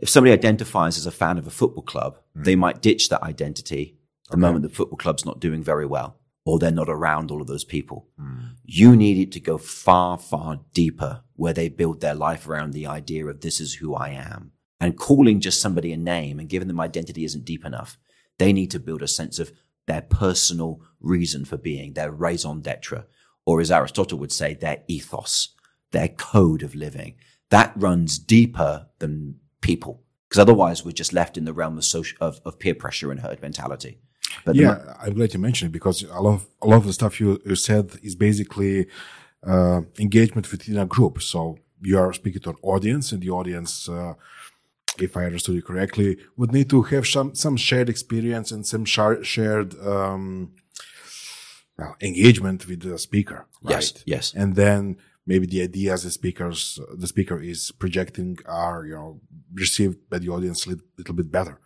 Speaker 3: if somebody identifies as a fan of a football club, mm. they might ditch that identity the moment the football club's not doing very well or they're not around all of those people. Mm. You need it to go far, far deeper where they build their life around the idea of this is who I am. And calling just somebody a name and giving them identity isn't deep enough. They need to build a sense of their personal reason for being, their raison d'etre, or as Aristotle would say, their ethos, their code of living. That runs deeper than people. Because otherwise we're just left in the realm of social, of, of peer pressure and herd mentality. But
Speaker 4: yeah, I'm glad you mentioned it because a lot of, a lot of the stuff you, you said is basically uh, engagement within a group. So you are speaking to an audience, and the audience, uh, if I understood you correctly, would need to have some some shared experience and some shar- shared um, well, engagement with the speaker. Right?
Speaker 3: Yes, yes.
Speaker 4: and then maybe the ideas the speakers the speaker is projecting are you know received by the audience a little, little bit better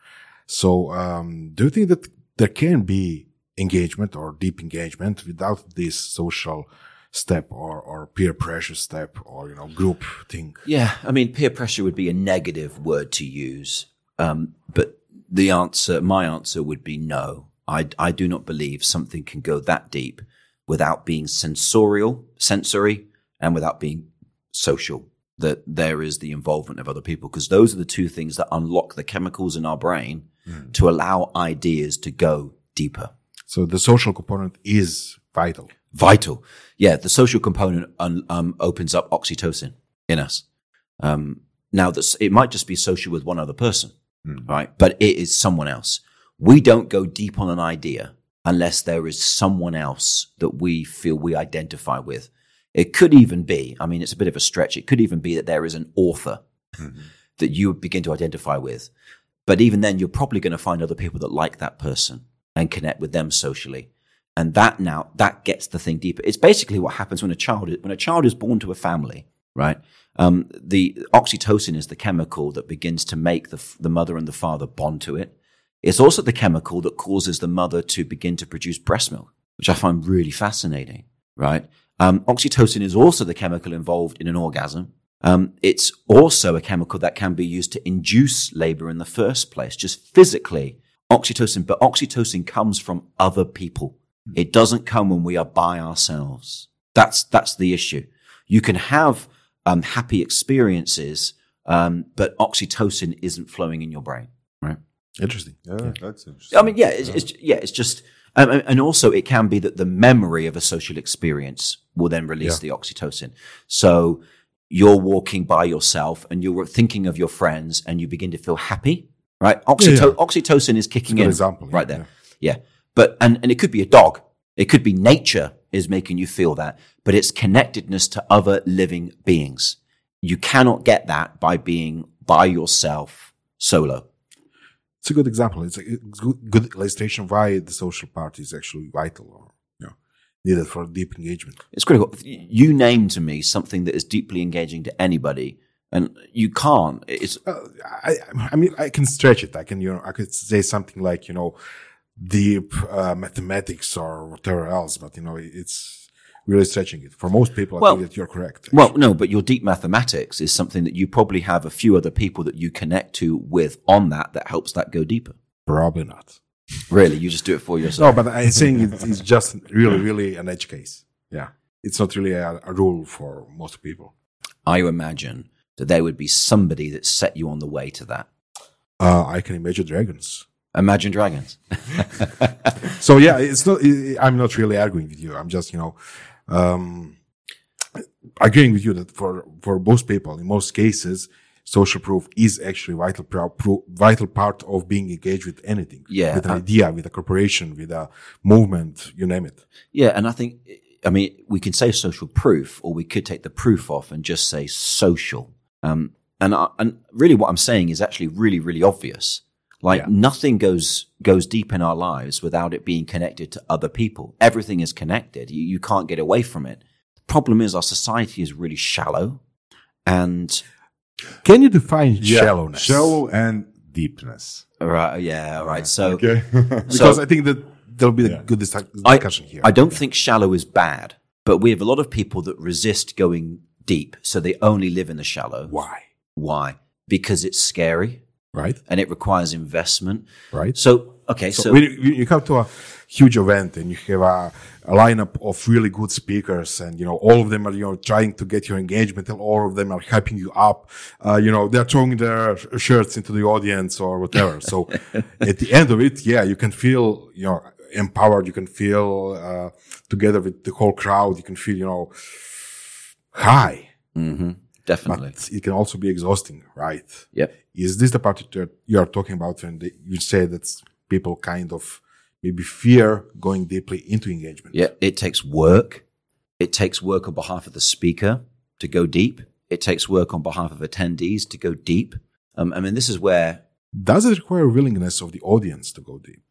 Speaker 4: so um, do you think that there can be engagement or deep engagement without this social step or, or peer pressure step or you know group thing
Speaker 3: Yeah, I mean, peer pressure would be a negative word to use, um, but the answer, my answer, would be no. I, I do not believe something can go that deep without being sensorial, sensory, and without being social. That there is the involvement of other people, because those are the two things that unlock the chemicals in our brain to allow ideas to go deeper.
Speaker 4: so the social component is vital
Speaker 3: vital. Yeah, the social component um, um, opens up oxytocin in us. Um, now, that's, it might just be social with one other person, right? But it is someone else. We don't go deep on an idea unless there is someone else that we feel we identify with. It could even be, I mean, it's a bit of a stretch. It could even be that there is an author that you begin to identify with. But even then, you're probably going to find other people that like that person and connect with them socially. And that now, that gets the thing deeper. It's basically what happens when a child, when a child is born to a family, right? Um, the oxytocin is the chemical that begins to make the, the mother and the father bond to it. It's also the chemical that causes the mother to begin to produce breast milk, which I find really fascinating, right? Um, oxytocin is also the chemical involved in an orgasm. Um, it's also a chemical that can be used to induce labor in the first place, just physically. Oxytocin, but oxytocin comes from other people. It doesn't come when we are by ourselves. That's, that's the issue. You can have, um, happy experiences, um, but oxytocin isn't flowing in your brain, right?
Speaker 4: interesting
Speaker 2: Yeah, that's interesting.
Speaker 3: I mean, yeah, it's, it's yeah, it's just, um, and also it can be that the memory of a social experience will then release the oxytocin. So you're walking by yourself and you're thinking of your friends and you begin to feel happy, right? Oxyto-
Speaker 4: Yeah.
Speaker 3: Oxytocin is kicking in
Speaker 4: example, yeah,
Speaker 3: right there. Yeah. But, and, and it could be a dog. It could be nature is making you feel that, but it's connectedness to other living beings. You cannot get that by being by yourself solo.
Speaker 4: it's a good example it's a good, good illustration why the social part is actually vital or you know needed for deep engagement.
Speaker 3: It's critical. You name to me something that is deeply engaging to anybody, and you can't. It's
Speaker 4: Uh, I, I mean, I can stretch it. I can, you know, I could say something like, you know, deep uh, mathematics or whatever else, but you know, it's really stretching it. For most people, I
Speaker 3: Well-
Speaker 4: think that you're correct.
Speaker 3: well, no, but your deep mathematics is something that you probably have a few other people that you connect to with on that that helps that go deeper.
Speaker 4: Probably not.
Speaker 3: Really, you just do it for yourself.
Speaker 4: No, but I'm saying it, it's just really, really an edge case. Yeah. It's not really a, a rule for most people.
Speaker 3: I imagine that there would be somebody that set you on the way to that.
Speaker 4: Uh, I can imagine dragons.
Speaker 3: Imagine Dragons. [LAUGHS]
Speaker 4: So yeah, it's not, I- I'm not really arguing with you. I'm just, you know, um, agreeing with you that for, for most people, in most cases, social proof is actually vital, pro- vital part of being engaged with anything.
Speaker 3: Yeah,
Speaker 4: With an
Speaker 3: uh,
Speaker 4: idea, with a corporation, with a movement, you name it.
Speaker 3: Yeah, and I think, I mean, we can say social proof, or we could take the proof off and just say social. Um, and I, and really, what I'm saying is actually really, really obvious. Like
Speaker 4: Yeah.
Speaker 3: nothing goes goes deep in our lives without it being connected to other people. Everything is connected. You, you can't get away from it. The problem is our society is really shallow, and
Speaker 4: Can you define shallowness?
Speaker 2: Shallow and deepness.
Speaker 3: right, yeah, right. So
Speaker 2: Okay. [LAUGHS] [LAUGHS]
Speaker 4: Because
Speaker 3: So-
Speaker 4: I think that there'll be a
Speaker 2: Yeah.
Speaker 4: good dis-
Speaker 3: I-
Speaker 4: discussion here.
Speaker 3: I don't think shallow is bad, but we have a lot of people that resist going deep, so they only live in the shallow.
Speaker 4: Why?
Speaker 3: Why? Because it's scary
Speaker 4: Right?
Speaker 3: and it requires investment.
Speaker 4: Right?
Speaker 3: So, okay,
Speaker 4: So,
Speaker 3: so,
Speaker 4: when you, you come to a huge event and you have a, a lineup of really good speakers and, you know, all of them are, you know, trying to get your engagement and all of them are hyping you up. Uh, you know, they're throwing their shirts into the audience or whatever. So [LAUGHS] at the end of it, yeah, you can feel, you know, empowered. You can feel, uh, together with the whole crowd. You can feel, you know, high,
Speaker 3: hmm definitely.
Speaker 4: but it can also be exhausting, right?
Speaker 3: Yep.
Speaker 4: Is this the part that you are talking about when the, you say that people kind of maybe fear going deeply into engagement?
Speaker 3: Yeah, it takes work. It takes work on behalf of the speaker to go deep. It takes work on behalf of attendees to go deep. Um, I mean, this is where
Speaker 4: Does it require willingness of the audience to go deep?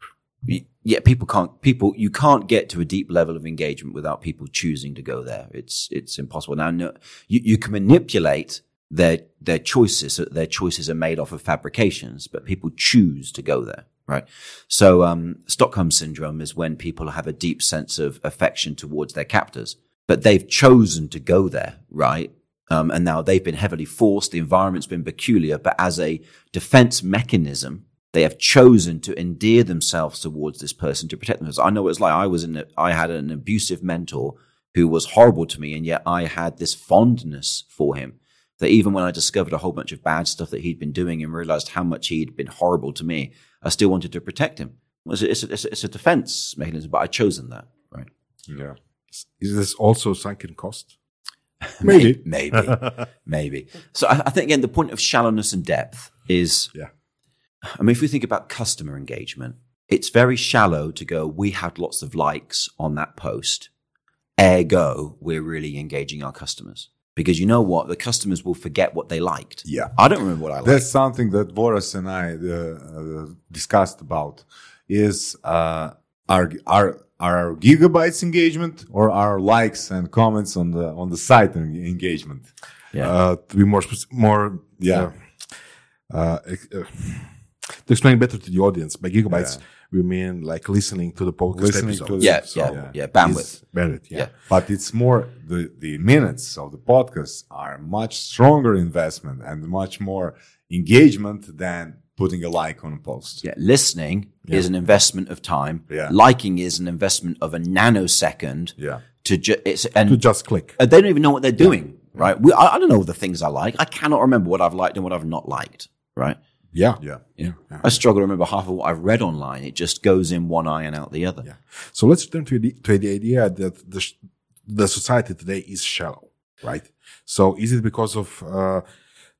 Speaker 3: Yeah, people can't people you can't get to a deep level of engagement without people choosing to go there. It's it's impossible. Now, no, you, you can manipulate their their choices. Their choices are made off of fabrications, but people choose to go there, right? So, um, Stockholm syndrome is when people have a deep sense of affection towards their captors, but they've chosen to go there, right? Um, and now they've been heavily forced. The environment's been peculiar, but as a defense mechanism, they have chosen to endear themselves towards this person to protect themselves. I know what it's like. I was in, a, I had an abusive mentor who was horrible to me, and yet I had this fondness for him that even when I discovered a whole bunch of bad stuff that he'd been doing and realized how much he'd been horrible to me, I still wanted to protect him. It's a, it's a, it's a, defense mechanism, but I chosen that, right?
Speaker 2: yeah.
Speaker 4: Is this also sunken cost? [LAUGHS] Maybe.
Speaker 3: maybe, maybe. [LAUGHS] So I, I think again, the point of shallowness and depth is,
Speaker 4: Yeah.
Speaker 3: I mean, if we think about customer engagement, it's very shallow to go. We had lots of likes on that post, ergo, we're really engaging our customers because you know what, the customers will forget what they liked.
Speaker 2: Yeah.
Speaker 3: I don't remember what I liked.
Speaker 2: That's something that Boris and I uh, uh, discussed about is uh, our, our our gigabytes engagement or our likes and comments on the on the site en- engagement.
Speaker 3: Yeah.
Speaker 4: Uh, to be more, spec- more,
Speaker 2: Yeah.
Speaker 4: uh, uh, uh, to explain better to the audience, by gigabytes,
Speaker 2: Yeah.
Speaker 4: we mean like listening to the podcast
Speaker 2: Listening to the-
Speaker 3: yeah,
Speaker 2: so,
Speaker 3: yeah,
Speaker 2: yeah.
Speaker 3: yeah, bandwidth.
Speaker 4: Bandwidth, yeah.
Speaker 3: Yeah.
Speaker 2: But it's more the the minutes of the podcast are much stronger investment and much more engagement than putting a like on a post.
Speaker 3: Yeah, listening is an investment of time.
Speaker 2: Yeah.
Speaker 3: Liking is an investment of a nanosecond.
Speaker 2: Yeah.
Speaker 3: To ju- it's and
Speaker 4: To just click.
Speaker 3: Uh, they don't even know what they're doing, right? We, I, I don't know the things I like. I cannot remember what I've liked and what I've not liked, right?
Speaker 4: Yeah.
Speaker 2: Yeah.
Speaker 3: Yeah. I struggle to remember half of what I've read online. It just goes in one eye and out the other.
Speaker 4: Yeah. So let's return to the, to the idea that the, the society today is shallow, right? So is it because of uh,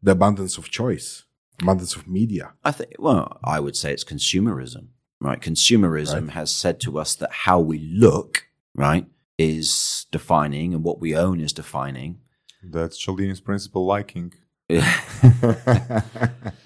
Speaker 4: the abundance of choice, abundance of media?
Speaker 3: I think, well, I would say it's consumerism, right? Consumerism
Speaker 4: Right.
Speaker 3: has said to us that how we look, right, is defining and what we own is defining.
Speaker 2: That's Cialdini's principle liking. [LAUGHS] [LAUGHS] [LAUGHS]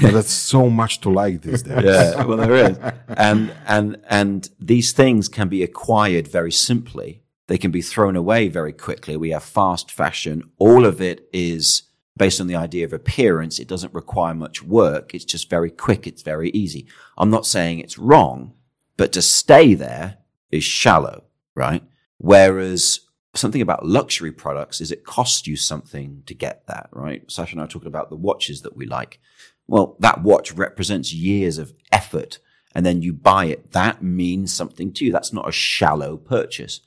Speaker 4: But that's so much to like these days.
Speaker 3: yeah, well, there is, and and and these things can be acquired very simply. They can be thrown away very quickly. We have fast fashion. All of it is based on the idea of appearance. It doesn't require much work. It's just very quick. It's very easy. I'm not saying it's wrong, but to stay there is shallow, right? Whereas something about luxury products is it costs you something to get that, right? Sasha and I are talking about the watches that we like. Well, that watch represents years of effort and then you buy it. That means something to you. That's not a shallow purchase.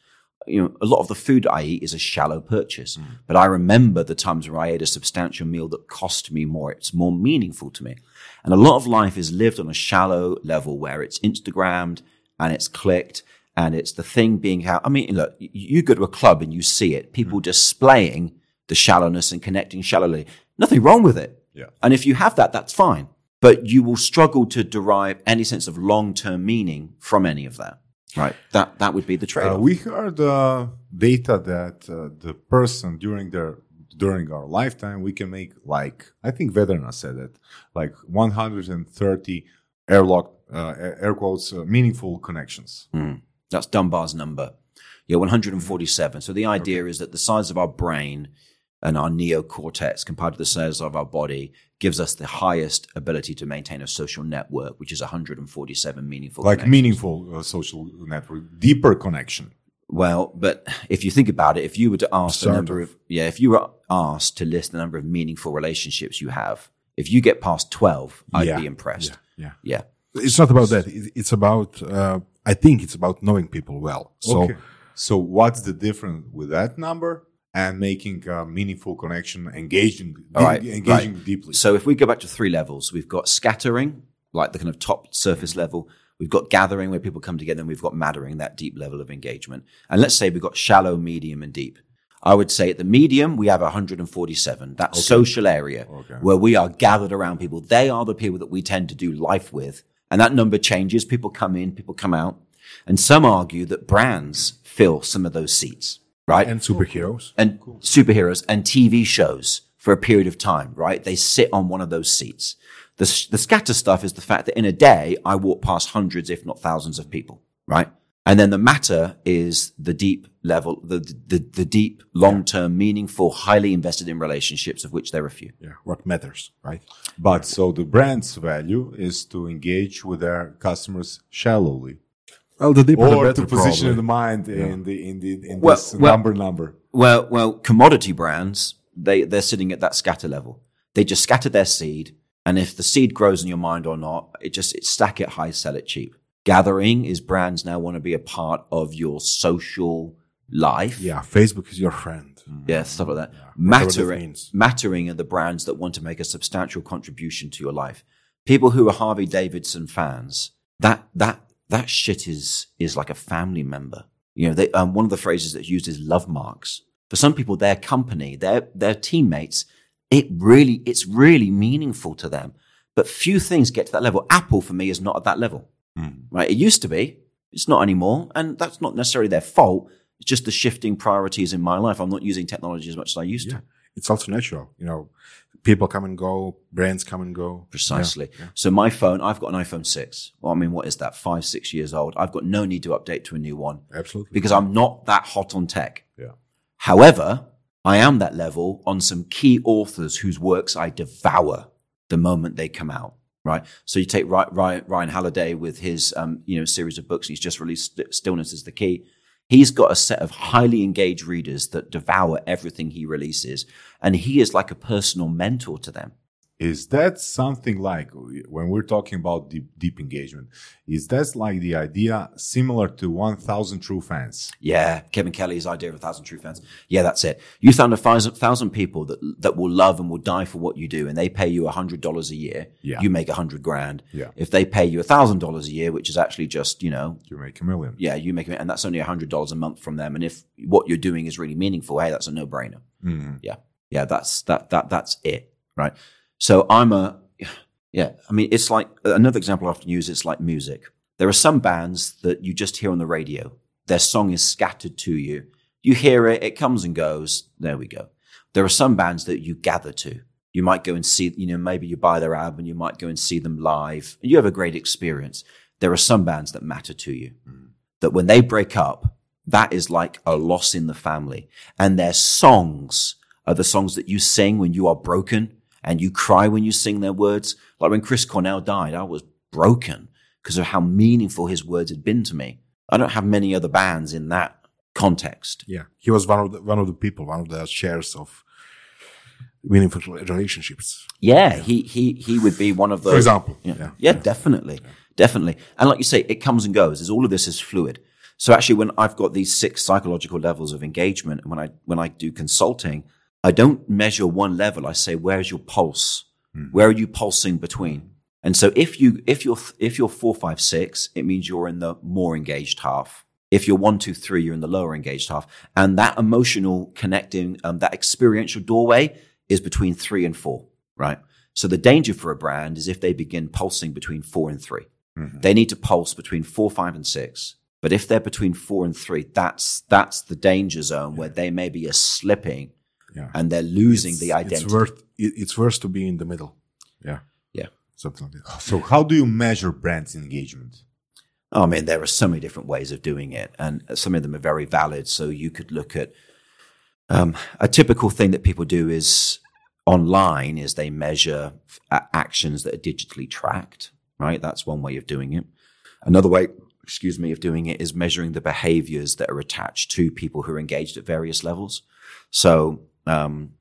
Speaker 3: You know, a lot of the food I eat is a shallow purchase, mm. but I remember the times where I ate a substantial meal that cost me more. It's more meaningful to me. And a lot of life is lived on a shallow level where it's Instagrammed and it's clicked and it's the thing being how, I mean, look, you go to a club and you see it, people mm. displaying the shallowness and connecting shallowly. Nothing wrong with it.
Speaker 2: Yeah.
Speaker 3: And if you have that, that's fine. But you will struggle to derive any sense of long-term meaning from any of that. Right. That, that would be the
Speaker 2: Uh,
Speaker 3: trade-off.
Speaker 2: we heard uh, data that uh, the person during their during our lifetime we can make like I think Vedrna said it like 130 airlock uh, air quotes uh, meaningful connections.
Speaker 3: That's Dunbar's number. Yeah, 147. So the idea is that the size of our brain and our neocortex compared to the size of our body gives us the highest ability to maintain a social network, which is 147 meaningful.
Speaker 2: Like meaningful uh, social network, deeper connection.
Speaker 3: Well, but if you think about it, if you were to ask the number of, yeah, if you were asked to list the number of meaningful relationships you have, if you get past 12, I'd
Speaker 4: Yeah,
Speaker 3: be impressed.
Speaker 4: Yeah.
Speaker 3: Yeah.
Speaker 4: It's not about that. It's about, uh, I think it's about knowing people well. So
Speaker 2: okay. So what's the difference with that number and making a meaningful connection, engaging,
Speaker 3: right,
Speaker 2: engaging
Speaker 3: right.
Speaker 2: deeply?
Speaker 3: So if we go back to three levels, we've got scattering, like the kind of top surface level. We've got gathering where people come together and we've got mattering, that deep level of engagement. And let's say we've got shallow, medium and deep. I would say at the medium, we have 147, that social area
Speaker 2: Okay.
Speaker 3: where we are gathered around people. They are the people that we tend to do life with. And that number changes. People come in, people come out. And some argue that brands fill some of those seats, right?
Speaker 4: and superheroes.
Speaker 3: and superheroes and TV shows for a period of time, right? They sit on one of those seats. The, the scatter stuff is the fact that in a day, I walk past hundreds, if not thousands of people, right? And then the matter is the deep level, the, the, the deep, long-term, meaningful, highly invested in relationships of which there are few.
Speaker 4: Yeah, what matters, right?
Speaker 2: But so the brand's value is to engage with their customers shallowly,
Speaker 4: Well, the deeper the
Speaker 2: or
Speaker 4: better,
Speaker 2: to position
Speaker 4: probably.
Speaker 2: the mind in the in the in
Speaker 3: Well-
Speaker 2: this
Speaker 3: well-
Speaker 2: number number.
Speaker 3: Well, well, commodity brands, they, they're sitting at that scatter level. They just scatter their seed. And if the seed grows in your mind or not, it just, it stack it high, sell it cheap. Gathering is brands now want to be a part of your social life.
Speaker 4: Yeah, Facebook is your friend. Mm-hmm.
Speaker 3: Yeah, stuff like that.
Speaker 4: whatever that
Speaker 3: Mattering,
Speaker 4: means.
Speaker 3: mattering are the brands that want to make a substantial contribution to your life. People who are Harley Davidson fans, that, that, that shit is, is like a family member. You know, they, um, one of the phrases that's used is love marks. For some people, their company, their, their teammates, it really, it's really meaningful to them. But few things get to that level. Apple for me is not at that level, right? It used to be. It's not anymore. And that's not necessarily their fault. It's just the shifting priorities in my life. I'm not using technology as much as I used to.
Speaker 4: Yeah, it's also natural. You know, people come and go, brands come and go.
Speaker 3: Precisely. So my phone, I've got an iPhone 6. Well, I mean, what is that? Five, six years old. I've got no need to update to a new one
Speaker 4: absolutely.
Speaker 3: because I'm not that hot on tech.
Speaker 2: Yeah.
Speaker 3: However, I am that level on some key authors whose works I devour the moment they come out. Right. So you take Ryan, Ryan Holiday with his, um, you know, series of books. He's just released Stillness is the Key. He's got a set of highly engaged readers that devour everything he releases. And he is like a personal mentor to them.
Speaker 2: Is that something like when we're talking about deep, deep engagement? Is that like the idea similar to 1,000 true fans?
Speaker 3: Yeah, Kevin Kelly's idea of a thousand true fans. Yeah, that's it. You found a thousand, people that that will love and will die for what you do, and they pay you a hundred dollars a year.
Speaker 2: Yeah.
Speaker 3: you make a hundred grand.
Speaker 2: Yeah.
Speaker 3: If they pay you a thousand dollars a year, which is actually just you know,
Speaker 2: You make a million.
Speaker 3: yeah, you make it, and that's only a hundred dollars a month from them. And if what you're doing is really meaningful, hey, that's a no brainer.
Speaker 2: Mhm.
Speaker 3: Yeah, yeah, that's that that that's it, right? So I'm a yeah. I mean, it's like another example I often use. It's like music. There are some bands that you just hear on the radio. Their song is scattered to you. You hear it, it comes and goes. There we go. There are some bands that you gather to. You might go and see, you know, maybe you buy their album, you might go and see them live, and you have a great experience. There are some bands that matter to you. Hmm. That when they break up, that is like a loss in the family. And their songs are the songs that you sing when you are broken and you cry when you sing their words. Like when Chris Cornell died, I was broken because of how meaningful his words had been to me. I don't have many other bands in that context.
Speaker 4: Yeah, he was one of the, one of the people, one of the shares of meaningful relationships.
Speaker 3: Yeah, he he he would be one of those.
Speaker 4: For example,
Speaker 3: yeah,
Speaker 4: yeah.
Speaker 3: yeah, definitely, definitely. And like you say, it comes and goes. As all of this is fluid. So actually, when I've got these six psychological levels of engagement, and when I when I do consulting, I don't measure one level. I say, where's your pulse? Where are you pulsing between? And so if you if you're if you're four, five, six, it means you're in the more engaged half. If you're one, two, three, you're in the lower engaged half. And that emotional connecting, um, that experiential doorway is between three and four, right? So the danger for a brand is if they begin pulsing between four and 3 They need to pulse between four, five, and six. But if they're between four and three, that's that's the danger zone where they maybe are slipping
Speaker 4: Yeah.
Speaker 3: and they're losing the identity.
Speaker 4: It's worth it, it's worth to be in the middle. Yeah,
Speaker 3: yeah.
Speaker 4: something like that.
Speaker 2: So how do you measure brand engagement?
Speaker 3: Oh, I mean, there are so many different ways of doing it, and some of them are very valid. So you could look at um, a typical thing that people do is online is they measure actions that are digitally tracked. Right, that's one way of doing it. Another way, excuse me, of doing it is measuring the behaviors that are attached to people who are engaged at various levels. So um,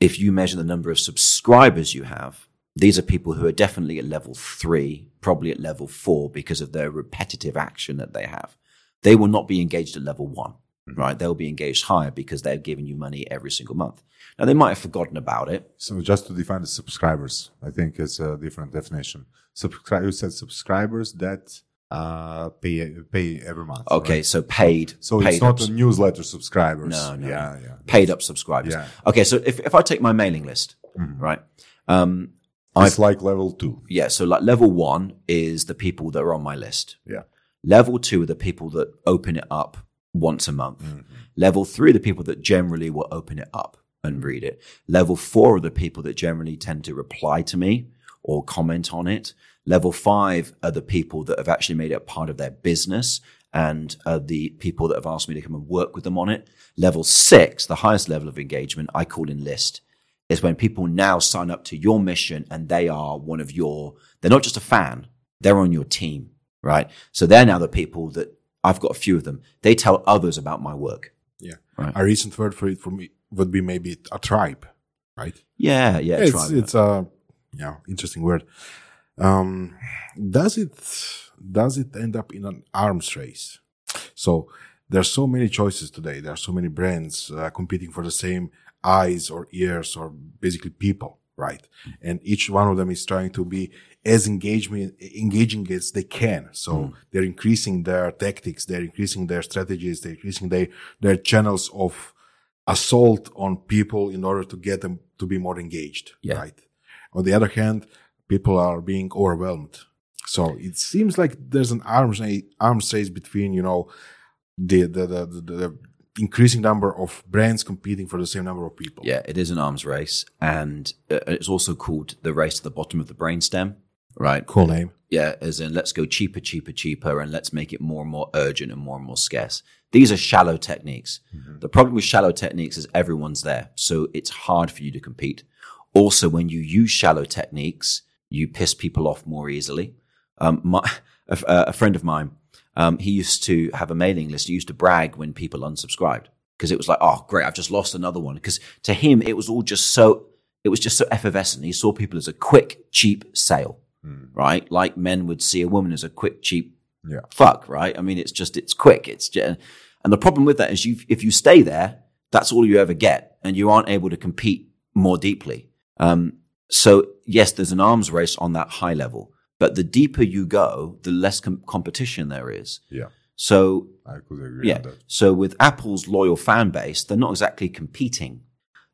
Speaker 3: if you measure the number of subscribers you have, these are people who are definitely at level three, probably at level four because of their repetitive action that they have. They will not be engaged at level one, right? They'll be engaged higher because they're giving you money every single month. Now they might have forgotten about it.
Speaker 2: So just to define the subscribers, I think it's a different definition. Subscribe, you said subscribers that uh, pay pay every month.
Speaker 3: Okay,
Speaker 2: right?
Speaker 3: so paid.
Speaker 2: So
Speaker 3: paid
Speaker 2: it's not a newsletter subscribers.
Speaker 3: No, no,
Speaker 2: Yeah, yeah.
Speaker 3: paid up subscribers.
Speaker 2: Yeah.
Speaker 3: Okay, so if, if I take my mailing list, right? Um,
Speaker 2: It's like level two.
Speaker 3: yeah, so like level one is the people that are on my list.
Speaker 2: Yeah.
Speaker 3: Level two are the people that open it up once a month. Level three are the people that generally will open it up and read it. Level four are the people that generally tend to reply to me or comment on it. Level five are the people that have actually made it a part of their business and are the people that have asked me to come and work with them on it. Level six, the highest level of engagement, I call enlist is when people now sign up to your mission and they are one of your, they're not just a fan, they're on your team, right? So they're now the people that I've got a few of them. They tell others about my work.
Speaker 4: Yeah,
Speaker 3: Right.
Speaker 4: a recent word for it for me would be maybe a tribe, right?
Speaker 3: Yeah, yeah.
Speaker 4: it's
Speaker 3: tribe.
Speaker 4: it's a yeah interesting word. Um, does it does it end up in an arms race? So there's so many choices today. There are so many brands uh, competing for the same eyes or ears or basically people, right? And each one of them is trying to be as engagement engaging as they can. So they're increasing their tactics, they're increasing their strategies, they're increasing their their channels of assault on people in order to get them to be more engaged,
Speaker 3: Yeah.
Speaker 4: right? On the other hand, people are being overwhelmed. So it seems like there's an arms race, arms race between, you know, the, the, the, the, the increasing number of brands competing for the same number of people.
Speaker 3: Yeah, it is an arms race. And uh, it's also called the race to the bottom of the brainstem, right?
Speaker 4: Cool name.
Speaker 3: Yeah, as in let's go cheaper, cheaper, cheaper, and let's make it more and more urgent and more and more scarce. These are shallow techniques. The problem with shallow techniques is everyone's there. So it's hard for you to compete. Also, when you use shallow techniques, you piss people off more easily. Um, my, [LAUGHS] a, a friend of mine, um, he used to have a mailing list. He used to brag when people unsubscribed because it was like, oh, great, I've just lost another one. Because to him, it was all just so, it was just so effervescent. He saw people as a quick, cheap sale, right? Like men would see a woman as a quick, cheap
Speaker 2: Yeah.
Speaker 3: fuck, right? I mean, it's just, it's quick. It's just, and the problem with that is you, if you stay there, that's all you ever get and you aren't able to compete more deeply. Um, so yes, there's an arms race on that high level, but the deeper you go, the less com- competition there is.
Speaker 2: Yeah.
Speaker 3: So
Speaker 2: I could agree
Speaker 3: yeah. So with Apple's loyal fan base, they're not exactly competing.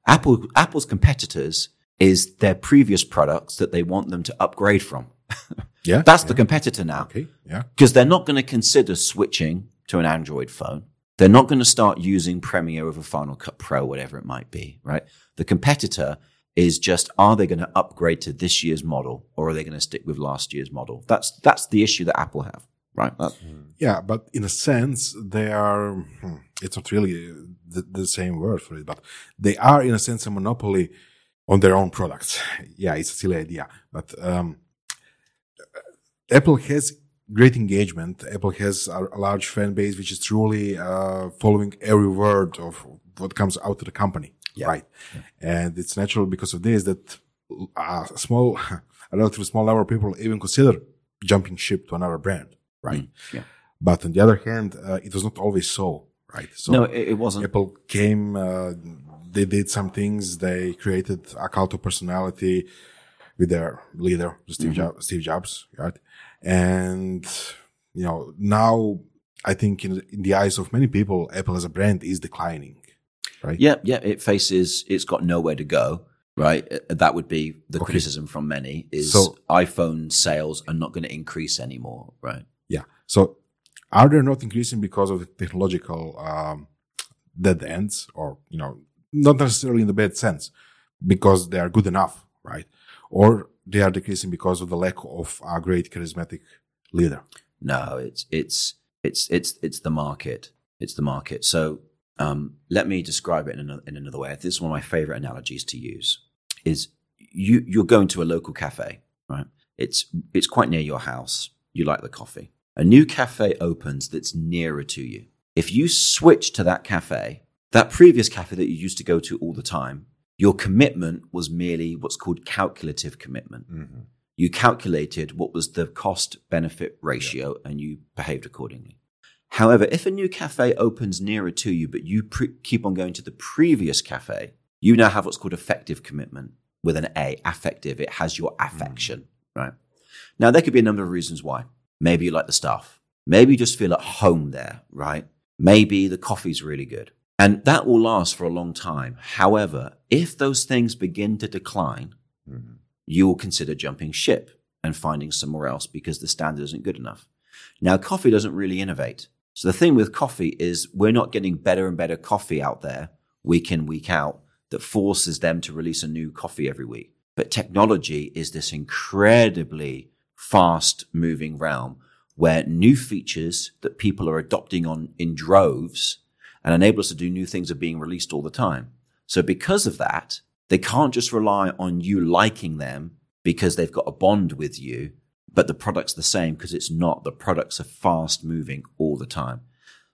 Speaker 3: Apple, Apple's competitors is their previous products that they want them to upgrade from. [LAUGHS]
Speaker 4: Yeah.
Speaker 3: That's the competitor now
Speaker 4: Okay. Yeah.
Speaker 3: because they're not going to consider switching to an Android phone. They're not going to start using Premiere over Final Cut Pro, whatever it might be, right? The competitor is just are they going to upgrade to this year's model or are they going to stick with last year's model? That's that's the issue that Apple have, right? That,
Speaker 4: Yeah, but in a sense, they are. hmm, It's not really the, the same word for it, but they are, in a sense, a monopoly on their own products. [LAUGHS] Yeah, it's a silly idea, but um, Apple has great engagement. Apple has a, a large fan base, which is truly uh, following every word of what comes out of the company, right? And it's natural because of this that a small, [LAUGHS] a relatively small number of people even consider jumping ship to another brand, right?
Speaker 3: yeah.
Speaker 4: But on the other hand, uh, it was not always so, right? So
Speaker 3: no, it, it wasn't.
Speaker 4: Apple came, uh, they did some things. They created a cult of personality with their leader, Steve, Jobs, Steve Jobs, right? And, you know, now I think in, in the eyes of many people, Apple as a brand is declining, right?
Speaker 3: Yeah, yeah. It faces. It's got nowhere to go. Right. Uh, That would be the criticism from many. Is
Speaker 4: So-
Speaker 3: iPhone sales are not going to increase anymore. Right.
Speaker 4: Yeah. So are they not increasing because of the technological um, dead ends or, you know, not necessarily in the bad sense, because they are good enough, right? Or they are decreasing because of the lack of a great charismatic leader.
Speaker 3: No, it's it's it's it's it's the market. It's the market. So um, let me describe it in another, in another way. This is one of my favorite analogies to use. Is you you're going to a local cafe, right? It's it's quite near your house. You like the coffee. A new cafe opens that's nearer to you. If you switch to that cafe, that previous cafe that you used to go to all the time, your commitment was merely what's called calculative commitment you calculated what was the cost benefit ratio and you behaved accordingly. However, if a new cafe opens nearer to you, but you pre- keep on going to the previous cafe, you now have what's called effective commitment with an A, affective. It has your hmm. affection, right? Now, there could be a number of reasons why. Maybe you like the staff. Maybe you just feel at home there, right? Maybe the coffee's really good. And that will last for a long time. However, if those things begin to decline, hmm. you will consider jumping ship and finding somewhere else because the standard isn't good enough. Now, coffee doesn't really innovate. So the thing with coffee is we're not getting better and better coffee out there week in, week out that forces them to release a new coffee every week. But technology is this incredibly fast moving realm where new features that people are adopting on in droves and enable us to do new things are being released all the time. So because of that, they can't just rely on you liking them because they've got a bond with you, but the product's the same because it's not. The products are fast moving all the time.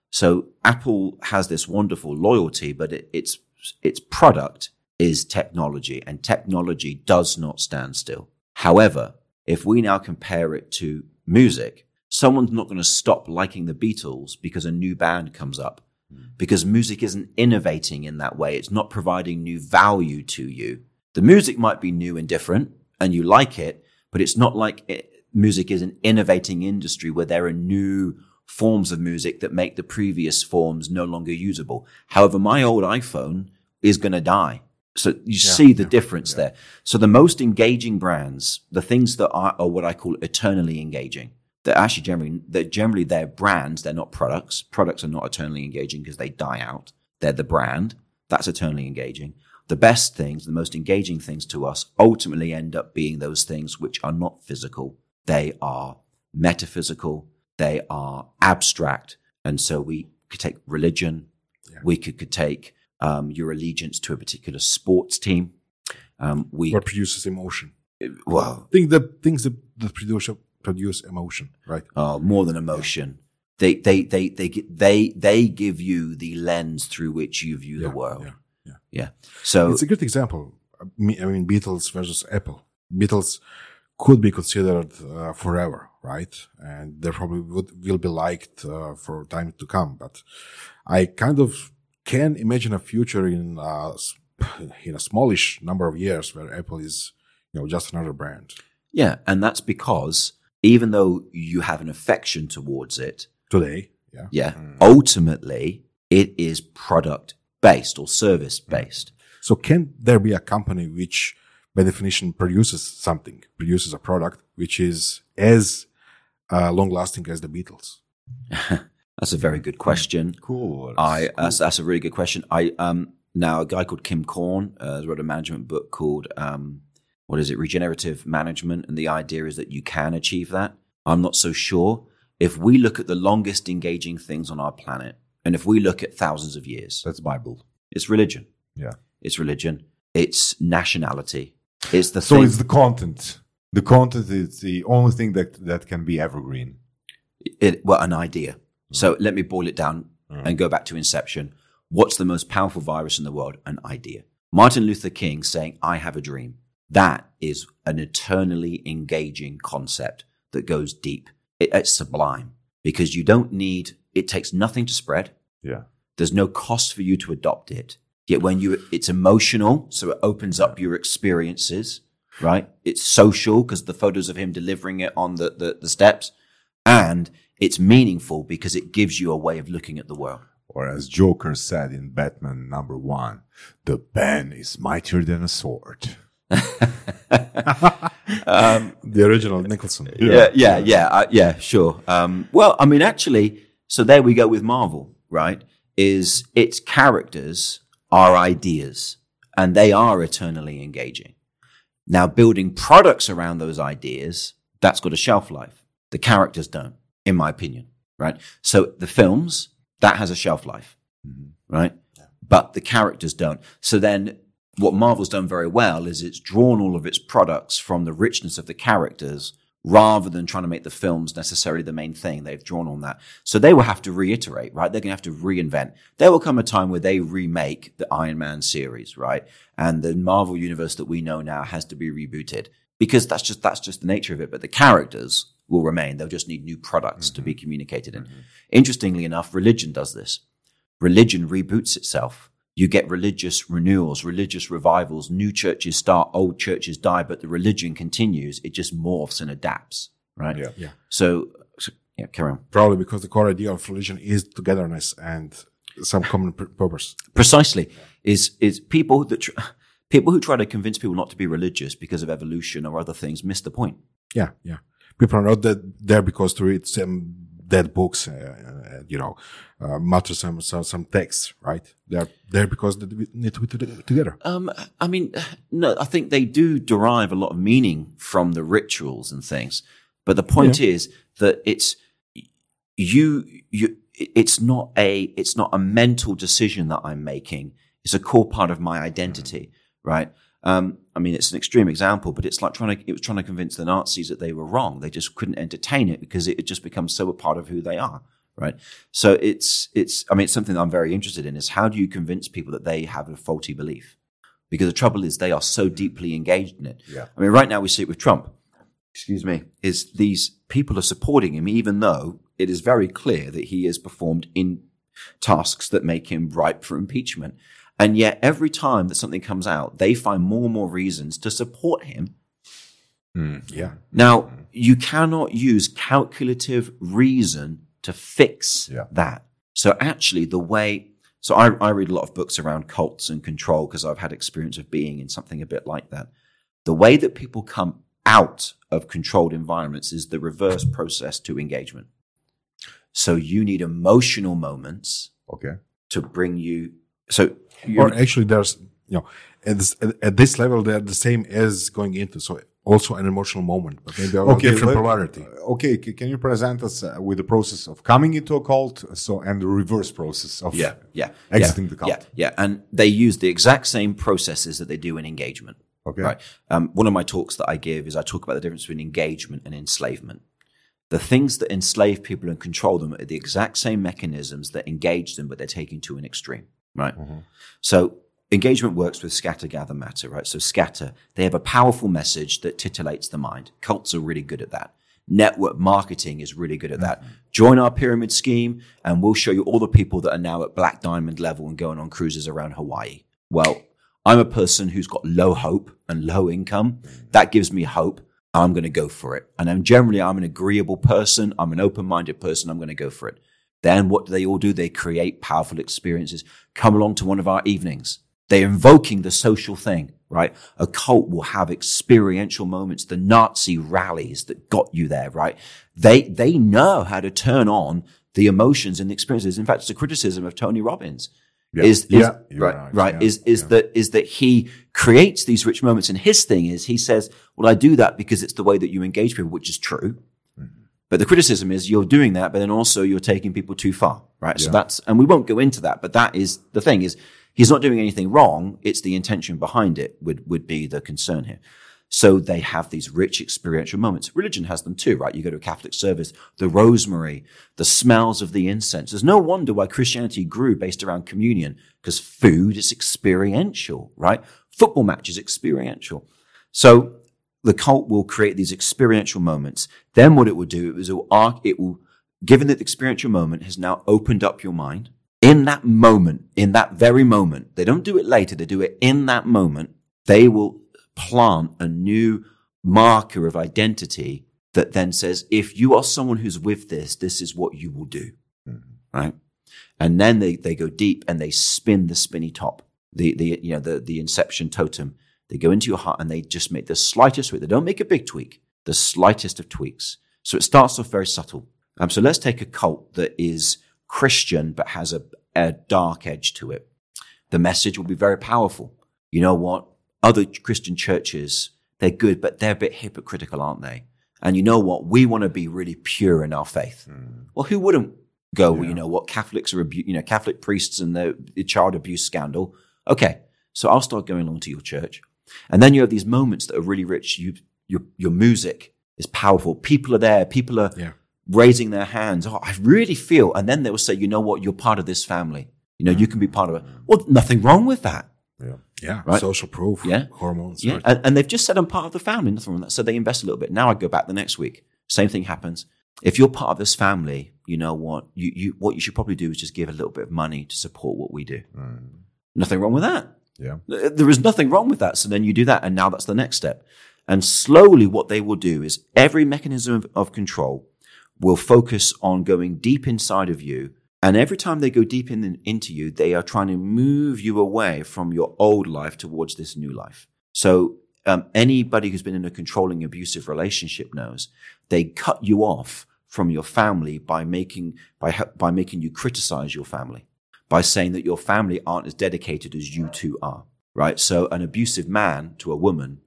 Speaker 3: So Apple has this wonderful loyalty, but it, its its product is technology, and technology does not stand still. However, if we now compare it to music, someone's not going to stop liking the Beatles because a new band comes up hmm. because music isn't innovating in that way. It's not providing new value to you. The music might be new and different and you like it, but it's not like it, music is an innovating industry where there are new forms of music that make the previous forms no longer usable. However, my old iPhone is going to die. So you see the difference there. So the most engaging brands, the things that are, are what I call eternally engaging, they're actually generally they're generally they're brands they're not products products are not eternally engaging because they die out they're the brand that's eternally engaging the best things the most engaging things to us ultimately end up being those things which are not physical they are metaphysical they are abstract and so we could take religion we could, could take um, your allegiance to a particular sports team um, we
Speaker 4: What produces emotion?
Speaker 3: well
Speaker 4: Think the things that, that produce produce emotion, right?
Speaker 3: uh, more than emotion. They, they, they, they, they, they give you the lens through which you view the world.
Speaker 4: yeah, yeah.
Speaker 3: Yeah. So
Speaker 4: It's a good example. I mean, Beatles versus Apple. Beatles could be considered uh, forever, right? And they probably would, will be liked uh, for time to come. But I kind of can imagine a future in uh, [LAUGHS] in a smallish number of years where Apple is, you know, just another brand.
Speaker 3: yeah. And that's because even though you have an affection towards it,
Speaker 4: Today, yeah.
Speaker 3: yeah, ultimately it is product based or service based.
Speaker 4: So can there be a company which, by definition, produces something, produces a product which is as uh, long lasting as the Beatles? [LAUGHS]
Speaker 3: That's a very good question.
Speaker 2: Cool.
Speaker 3: I, that's, that's a really good question. I, um, now, a guy called Kim Korn uh, has wrote a management book called um, what is it, regenerative management, and the idea is that you can achieve that. I'm not so sure. If we look at the longest engaging things on our planet, and if we look at thousands of years,
Speaker 2: That's Bible.
Speaker 3: it's religion.
Speaker 2: Yeah.
Speaker 3: It's religion. It's nationality. It's the
Speaker 2: So
Speaker 3: thing.
Speaker 2: it's the content. The content is the only thing that that can be evergreen.
Speaker 3: it, well, an idea. Mm. So let me boil it down mm. and go back to inception. What's the most powerful virus in the world? An idea. Martin Luther King saying, I have a dream. That is an eternally engaging concept that goes deep. It, it's sublime because you don't need, it takes nothing to spread.
Speaker 2: Yeah.
Speaker 3: There's no cost for you to adopt it. Yet when you, it's emotional, so it opens up your experiences, right? It's social because the photos of him delivering it on the, the, the steps. And it's meaningful because it gives you a way of looking at the world.
Speaker 2: Or as Joker said in Batman number one, the pen is mightier than a sword. [LAUGHS]
Speaker 4: The original Nicholson.
Speaker 3: Yeah, yeah, yeah, uh, yeah, sure. Um, well, I mean, actually, so there we go with Marvel, right? Is its characters are ideas and they are eternally engaging. Now, building products around those ideas, that's got a shelf life. The characters don't, in my opinion, right? So the films, that has a shelf life, mm-hmm. right? But the characters don't. So then what Marvel's done very well is it's drawn all of its products from the richness of the characters rather than trying to make the films necessarily the main thing. They've drawn on that. So they will have to reiterate, right? They're going to have to reinvent. There will come a time where they remake the Iron Man series, right? And the Marvel universe that we know now has to be rebooted because that's just, that's just the nature of it. But the characters will remain. They'll just need new products to be mm-hmm. communicated in. Mm-hmm. Interestingly enough, religion does this religion reboots itself. You get religious renewals, religious revivals. New churches start, old churches die, but the religion continues. It just morphs and adapts, right?
Speaker 2: Yeah.
Speaker 4: Yeah.
Speaker 3: So, so yeah, carry on.
Speaker 4: Probably because the core idea of religion is togetherness and some common pur- purpose.
Speaker 3: Precisely is is people that tr- people who try to convince people not to be religious because of evolution or other things miss the point.
Speaker 4: Yeah, yeah. People are not there because to read some dead books, uh, uh, you know, uh, mutter some, some some texts, right? They're there because they need to be together.
Speaker 3: Um, I mean, no, I think they do derive a lot of meaning from the rituals and things. But the point is that it's you, you, it's not a, it's not a mental decision that I'm making. It's a core part of my identity, right? Um, I mean, it's an extreme example, but it's like trying to, it was trying to convince the Nazis that they were wrong. They just couldn't entertain it because it had just becomes so a part of who they are. Right. So it's, it's, I mean, it's something that I'm very interested in is how do you convince people that they have a faulty belief? Because the trouble is they are so mm-hmm. deeply engaged in it.
Speaker 2: Yeah.
Speaker 3: I mean, right now we see it with Trump. Excuse me. Is these people are supporting him, even though it is very clear that he has performed in tasks that make him ripe for impeachment. And yet every time that something comes out, they find more and more reasons to support him.
Speaker 4: Hmm, yeah.
Speaker 3: Now, you cannot use calculative reason to fix
Speaker 2: Yeah.
Speaker 3: that. So actually the way, so I, I read a lot of books around cults and control because I've had experience of being in something a bit like that. The way that people come out of controlled environments is the reverse process to engagement. So you need emotional moments
Speaker 2: Okay.
Speaker 3: to bring you, so
Speaker 4: Or
Speaker 3: you're,
Speaker 4: actually, there's you know at this, at, at this level they're the same as going into so also an emotional moment, but maybe of
Speaker 2: Okay.
Speaker 4: different
Speaker 2: let-
Speaker 4: polarity.
Speaker 2: Okay. Can you present us uh, with the process of coming into a cult, so and the reverse process of
Speaker 3: yeah, yeah,
Speaker 2: exiting
Speaker 3: yeah,
Speaker 2: the cult?
Speaker 3: Yeah, yeah. And they use the exact same processes that they do in engagement.
Speaker 2: Okay.
Speaker 3: Right. Um, one of my talks that I give is I talk about the difference between engagement and enslavement. The things that enslave people and control them are the exact same mechanisms that engage them, but they're taken to an extreme. Right. Mm-hmm. So engagement works with scatter, gather, matter. Right. So scatter, they have a powerful message that titillates the mind. Cults are really good at that. Network marketing is really good at that. Mm-hmm. Join our pyramid scheme and we'll show you all the people that are now at black diamond level and going on cruises around Hawaii. Well, I'm a person who's got low hope and low income. Mm-hmm. That gives me hope. I'm going to go for it. And I'm generally, I'm an agreeable person. I'm an open-minded person. I'm going to go for it. Then what do they all do? They create powerful experiences. Come along to one of our evenings. They're invoking the social thing, right? A cult will have experiential moments, the Nazi rallies that got you there, right? They, they know how to turn on the emotions and the experiences. In fact, it's a criticism of Tony Robbins.
Speaker 2: Yeah.
Speaker 3: Is, is
Speaker 2: Yeah,
Speaker 3: right,
Speaker 2: right,
Speaker 3: right,
Speaker 2: yeah,
Speaker 3: is is that is that he creates these rich moments, and his thing is he says, "Well, I do that because it's the way that you engage people," which is true. But the criticism is you're doing that, but then also you're taking people too far, right? So that's, and we won't go into that, but that is the thing is he's not doing anything wrong. It's the intention behind it would, would be the concern here. So they have these rich experiential moments. Religion has them too, right? You go to a Catholic service, the rosemary, the smells of the incense. There's no wonder why Christianity grew based around communion because food is experiential, right? Football match is experiential. So the cult will create these experiential moments. Then what it will do is it will, arc, it will, given that the experiential moment has now opened up your mind, in that moment, in that very moment, they don't do it later, they do it in that moment, they will plant a new marker of identity that then says, if you are someone who's with this, this is what you will do. Mm-hmm. Right. And then they, they go deep and they spin the spinny top, the, the, you know, the, the inception totem. They go into your heart and they just make the slightest tweak. They don't make a big tweak, the slightest of tweaks. So it starts off very subtle. Um, so let's take a cult that is Christian but has a, a dark edge to it. The message will be very powerful. You know what? Other Christian churches, they're good, but they're a bit hypocritical, aren't they? And you know what? We want to be really pure in our faith. Well, who wouldn't go, well, you know what? Catholics are, abu- you know, Catholic priests and the, the child abuse scandal. Okay. So I'll start going along to your church. And then you have these moments that are really rich. You, your, your music is powerful. People are there. People are
Speaker 4: Yeah.
Speaker 3: raising their hands. Oh, I really feel. And then they will say, you know what? You're part of this family. You know, you can be part of it. Well, nothing wrong with that.
Speaker 4: Yeah. Yeah.
Speaker 3: Right.
Speaker 4: Social proof.
Speaker 3: Yeah.
Speaker 4: Hormones.
Speaker 3: Yeah.
Speaker 4: right.
Speaker 3: And, and they've just said I'm part of the family. Nothing wrong with that. So they invest a little bit. Now I go back the next week. Same thing happens. If you're part of this family, you know what? You, you, what you should probably do is just give a little bit of money to support what we do. Mm. Nothing wrong with that.
Speaker 2: Yeah.
Speaker 3: There is nothing wrong with that. So then you do that. And now that's the next step. And slowly what they will do is every mechanism of, of control will focus on going deep inside of you. And every time they go deep in, into you, they are trying to move you away from your old life towards this new life. So um, anybody who's been in a controlling, abusive relationship knows they cut you off from your family by making by by making you criticize your family by saying that your family aren't as dedicated as you two are. Right. So an abusive man to a woman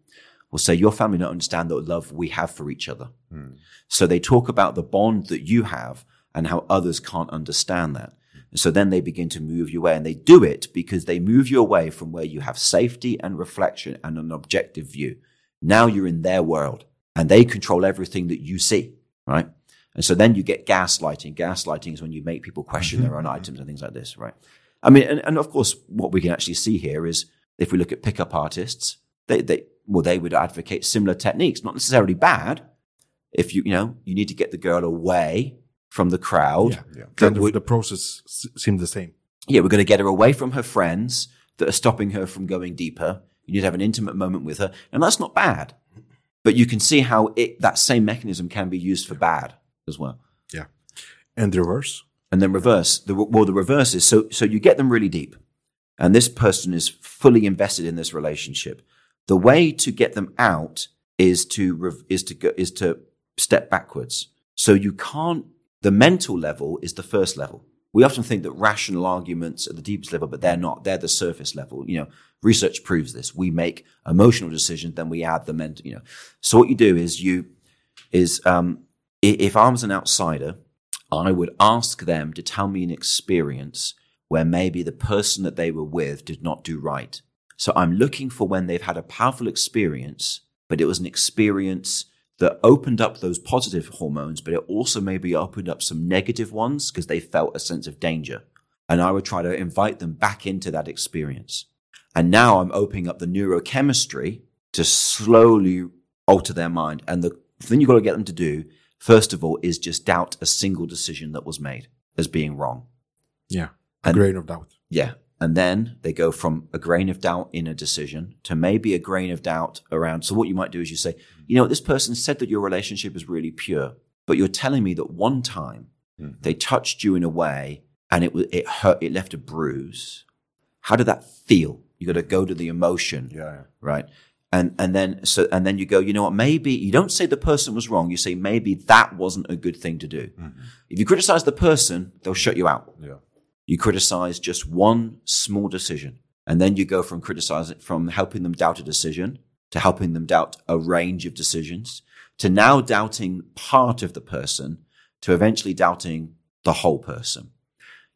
Speaker 3: will say your family don't understand the love we have for each other. Hmm. So they talk about the bond that you have and how others can't understand that. And so then they begin to move you away and they do it because they move you away from where you have safety and reflection and an objective view. Now you're in their world and they control everything that you see, right? And so then you get gaslighting. Gaslighting is when you make people question mm-hmm. their own items and things like this, right? I mean, and, and of course, what we can actually see here is if we look at pickup artists, they, they, well, they would advocate similar techniques, not necessarily bad. If you, you know, you need to get the girl away from the crowd.
Speaker 4: Yeah.
Speaker 2: Yeah.
Speaker 4: Kind of
Speaker 3: would-
Speaker 4: the process s- seemed the same.
Speaker 3: yeah, we're going to get her away from her friends that are stopping her from going deeper. You need to have an intimate moment with her. And that's not bad. But you can see how it, that same mechanism can be used for bad as well.
Speaker 4: Yeah. And the reverse.
Speaker 3: And then reverse. The, well, the reverse is so, so you get them really deep and this person is fully invested in this relationship. The way to get them out is to, is to go, is to step backwards. So you can't, the mental level is the first level. We often think that rational arguments are the deepest level, but they're not. They're the surface level. You know, research proves this. We make emotional decisions, then we add the mental, you know. So what you do is you, is, um, if I was an outsider, I would ask them to tell me an experience where maybe the person that they were with did not do right. So I'm looking for when they've had a powerful experience, but it was an experience that opened up those positive hormones, but it also maybe opened up some negative ones because they felt a sense of danger. And I would try to invite them back into that experience. And now I'm opening up the neurochemistry to slowly alter their mind. And the thing you've got to get them to do, first of all, is just doubt a single decision that was made as being wrong.
Speaker 4: Yeah. A
Speaker 3: And-
Speaker 4: grain of doubt.
Speaker 3: Yeah. And then they go from a grain of doubt in a decision to maybe a grain of doubt around. So what you might do is you say, you know, this person said that your relationship is really pure, but you're telling me that one time hmm. they touched you in a way and it it hurt, it left a bruise. How did that feel? You got to go to the emotion
Speaker 2: Yeah. yeah.
Speaker 3: right? And and then so and then you go, you know what? Maybe you don't say the person was wrong. You say maybe that wasn't a good thing to do. Mm-hmm. If you criticize the person, they'll shut you out.
Speaker 2: Yeah.
Speaker 3: You criticize just one small decision. And then you go from criticizing, from helping them doubt a decision to helping them doubt a range of decisions to now doubting part of the person to eventually doubting the whole person.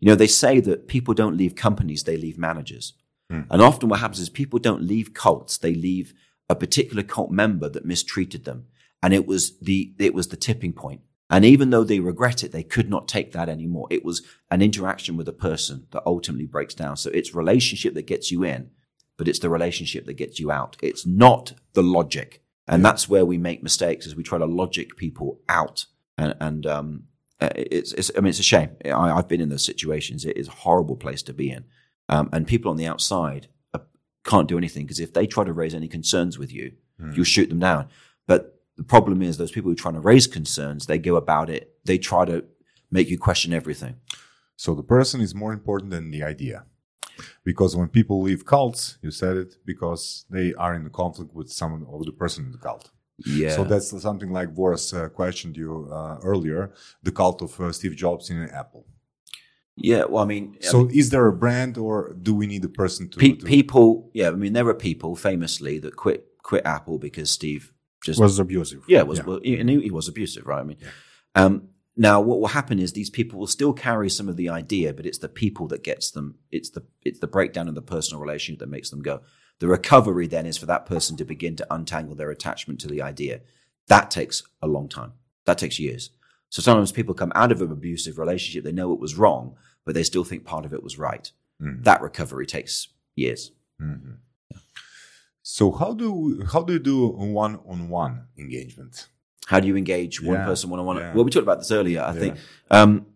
Speaker 3: You know, they say that people don't leave companies, they leave managers. Hmm. And often what happens is people don't leave cults, they leave a particular cult member that mistreated them. And it was the, it was the tipping point. And even though they regret it, they could not take that anymore. It was an interaction with a person that ultimately breaks down. So it's relationship that gets you in, but it's the relationship that gets you out. It's not the logic. And that's where we make mistakes is we try to logic people out. And, and, um, it's, it's, I mean, it's a shame. I, I've been in those situations. It is a horrible place to be in. Um, and people on the outside uh, can't do anything because if they try to raise any concerns with you, you'll shoot them down. But the problem is those people who are trying to raise concerns, they go about it, they try to make you question everything.
Speaker 2: So the person is more important than the idea. Because when people leave cults, you said it, because they are in conflict with someone or the person in the cult.
Speaker 3: Yeah.
Speaker 2: So that's something like Boris uh, questioned you uh, earlier, the cult of uh, Steve Jobs in Apple.
Speaker 3: Yeah. Well, I mean, I
Speaker 2: So
Speaker 3: mean,
Speaker 2: is there a brand or do we need a person to,
Speaker 3: pe-
Speaker 2: to-
Speaker 3: people, yeah, I mean, there are people famously that quit, quit Apple because Steve just
Speaker 4: was abusive.
Speaker 3: Yeah, was Well, and he, he was abusive, right? I mean, um, now what will happen is these people will still carry some of the idea, but it's the people that gets them. It's the it's the breakdown of the personal relationship that makes them go. The recovery then is for that person to begin to untangle their attachment to the idea. That takes a long time. That takes years. So sometimes people come out of an abusive relationship, they know it was wrong, but they still think part of it was right. That recovery takes years.
Speaker 2: So how do how do you do one on one engagement?
Speaker 3: How do you engage one
Speaker 2: Yeah,
Speaker 3: person one on one? Well, we talked about this earlier. I think um,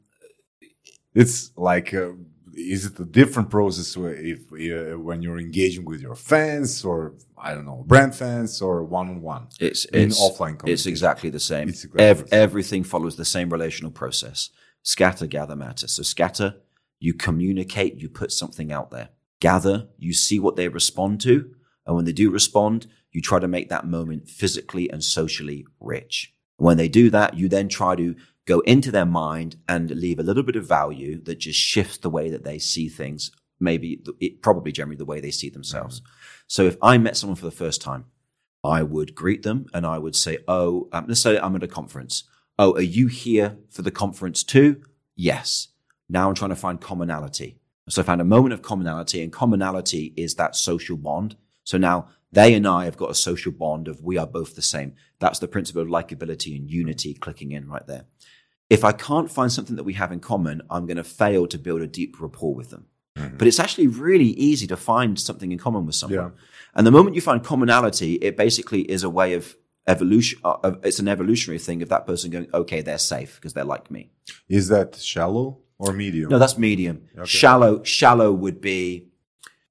Speaker 2: It's like uh, is it a different process if uh, when you're engaging with your fans or I don't know brand fans or one on one?
Speaker 3: It's
Speaker 2: In
Speaker 3: it's
Speaker 2: offline
Speaker 3: It's exactly the same.
Speaker 2: It's exactly
Speaker 3: Ev-
Speaker 2: the same.
Speaker 3: Everything follows the same relational process. Scatter, gather, matter. So scatter, you communicate, you put something out there. Gather, you see what they respond to, and when they do respond, you try to make that moment physically and socially rich. When they do that, you then try to go into their mind and leave a little bit of value that just shifts the way that they see things. Maybe it probably generally the way they see themselves. So if I met someone for the first time, I would greet them and I would say, Oh, um, let's say I'm at a conference. Oh, are you here for the conference too? Yes. Now I'm trying to find commonality. So I found a moment of commonality and commonality is that social bond. So now they and I have got a social bond of we are both the same. That's the principle of likability and unity clicking in right there. If I can't find something that we have in common, I'm going to fail to build a deep rapport with them. But it's actually really easy to find something in common with someone.
Speaker 2: Yeah.
Speaker 3: And the moment you find commonality, it basically is a way of evolution. Uh, it's an evolutionary thing of that person going, okay, they're safe because they're like me.
Speaker 2: Is that shallow or medium?
Speaker 3: No, that's medium. Shallow, shallow would be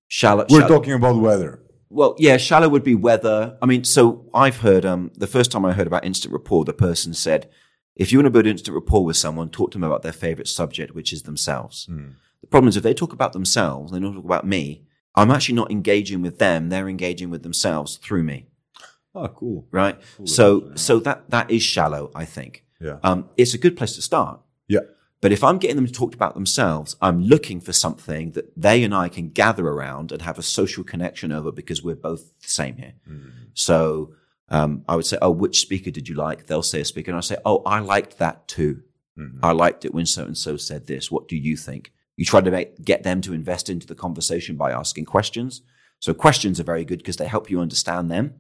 Speaker 3: shallow.
Speaker 2: We're
Speaker 3: shallow-
Speaker 2: talking about weather.
Speaker 3: well, yeah, shallow would be weather. I mean, so I've heard, um, the first time I heard about instant rapport, the person said, if you want to build instant rapport with someone, talk to them about their favorite subject, which is themselves. Hmm. The problem is if they talk about themselves, they don't talk about me, I'm actually not engaging with them. They're engaging with themselves through me.
Speaker 2: Oh, cool.
Speaker 3: Right. So, so that, that is shallow, I think.
Speaker 2: Yeah.
Speaker 3: Um, it's a good place to start.
Speaker 2: Yeah.
Speaker 3: But if I'm getting them to talk about themselves, I'm looking for something that they and I can gather around and have a social connection over because we're both the same here. Hmm. So um, I would say, oh, which speaker did you like? They'll say a speaker, and I say, oh, I liked that too. I liked it when so and so said this. What do you think? You try to make, get them to invest into the conversation by asking questions. So questions are very good because they help you understand them.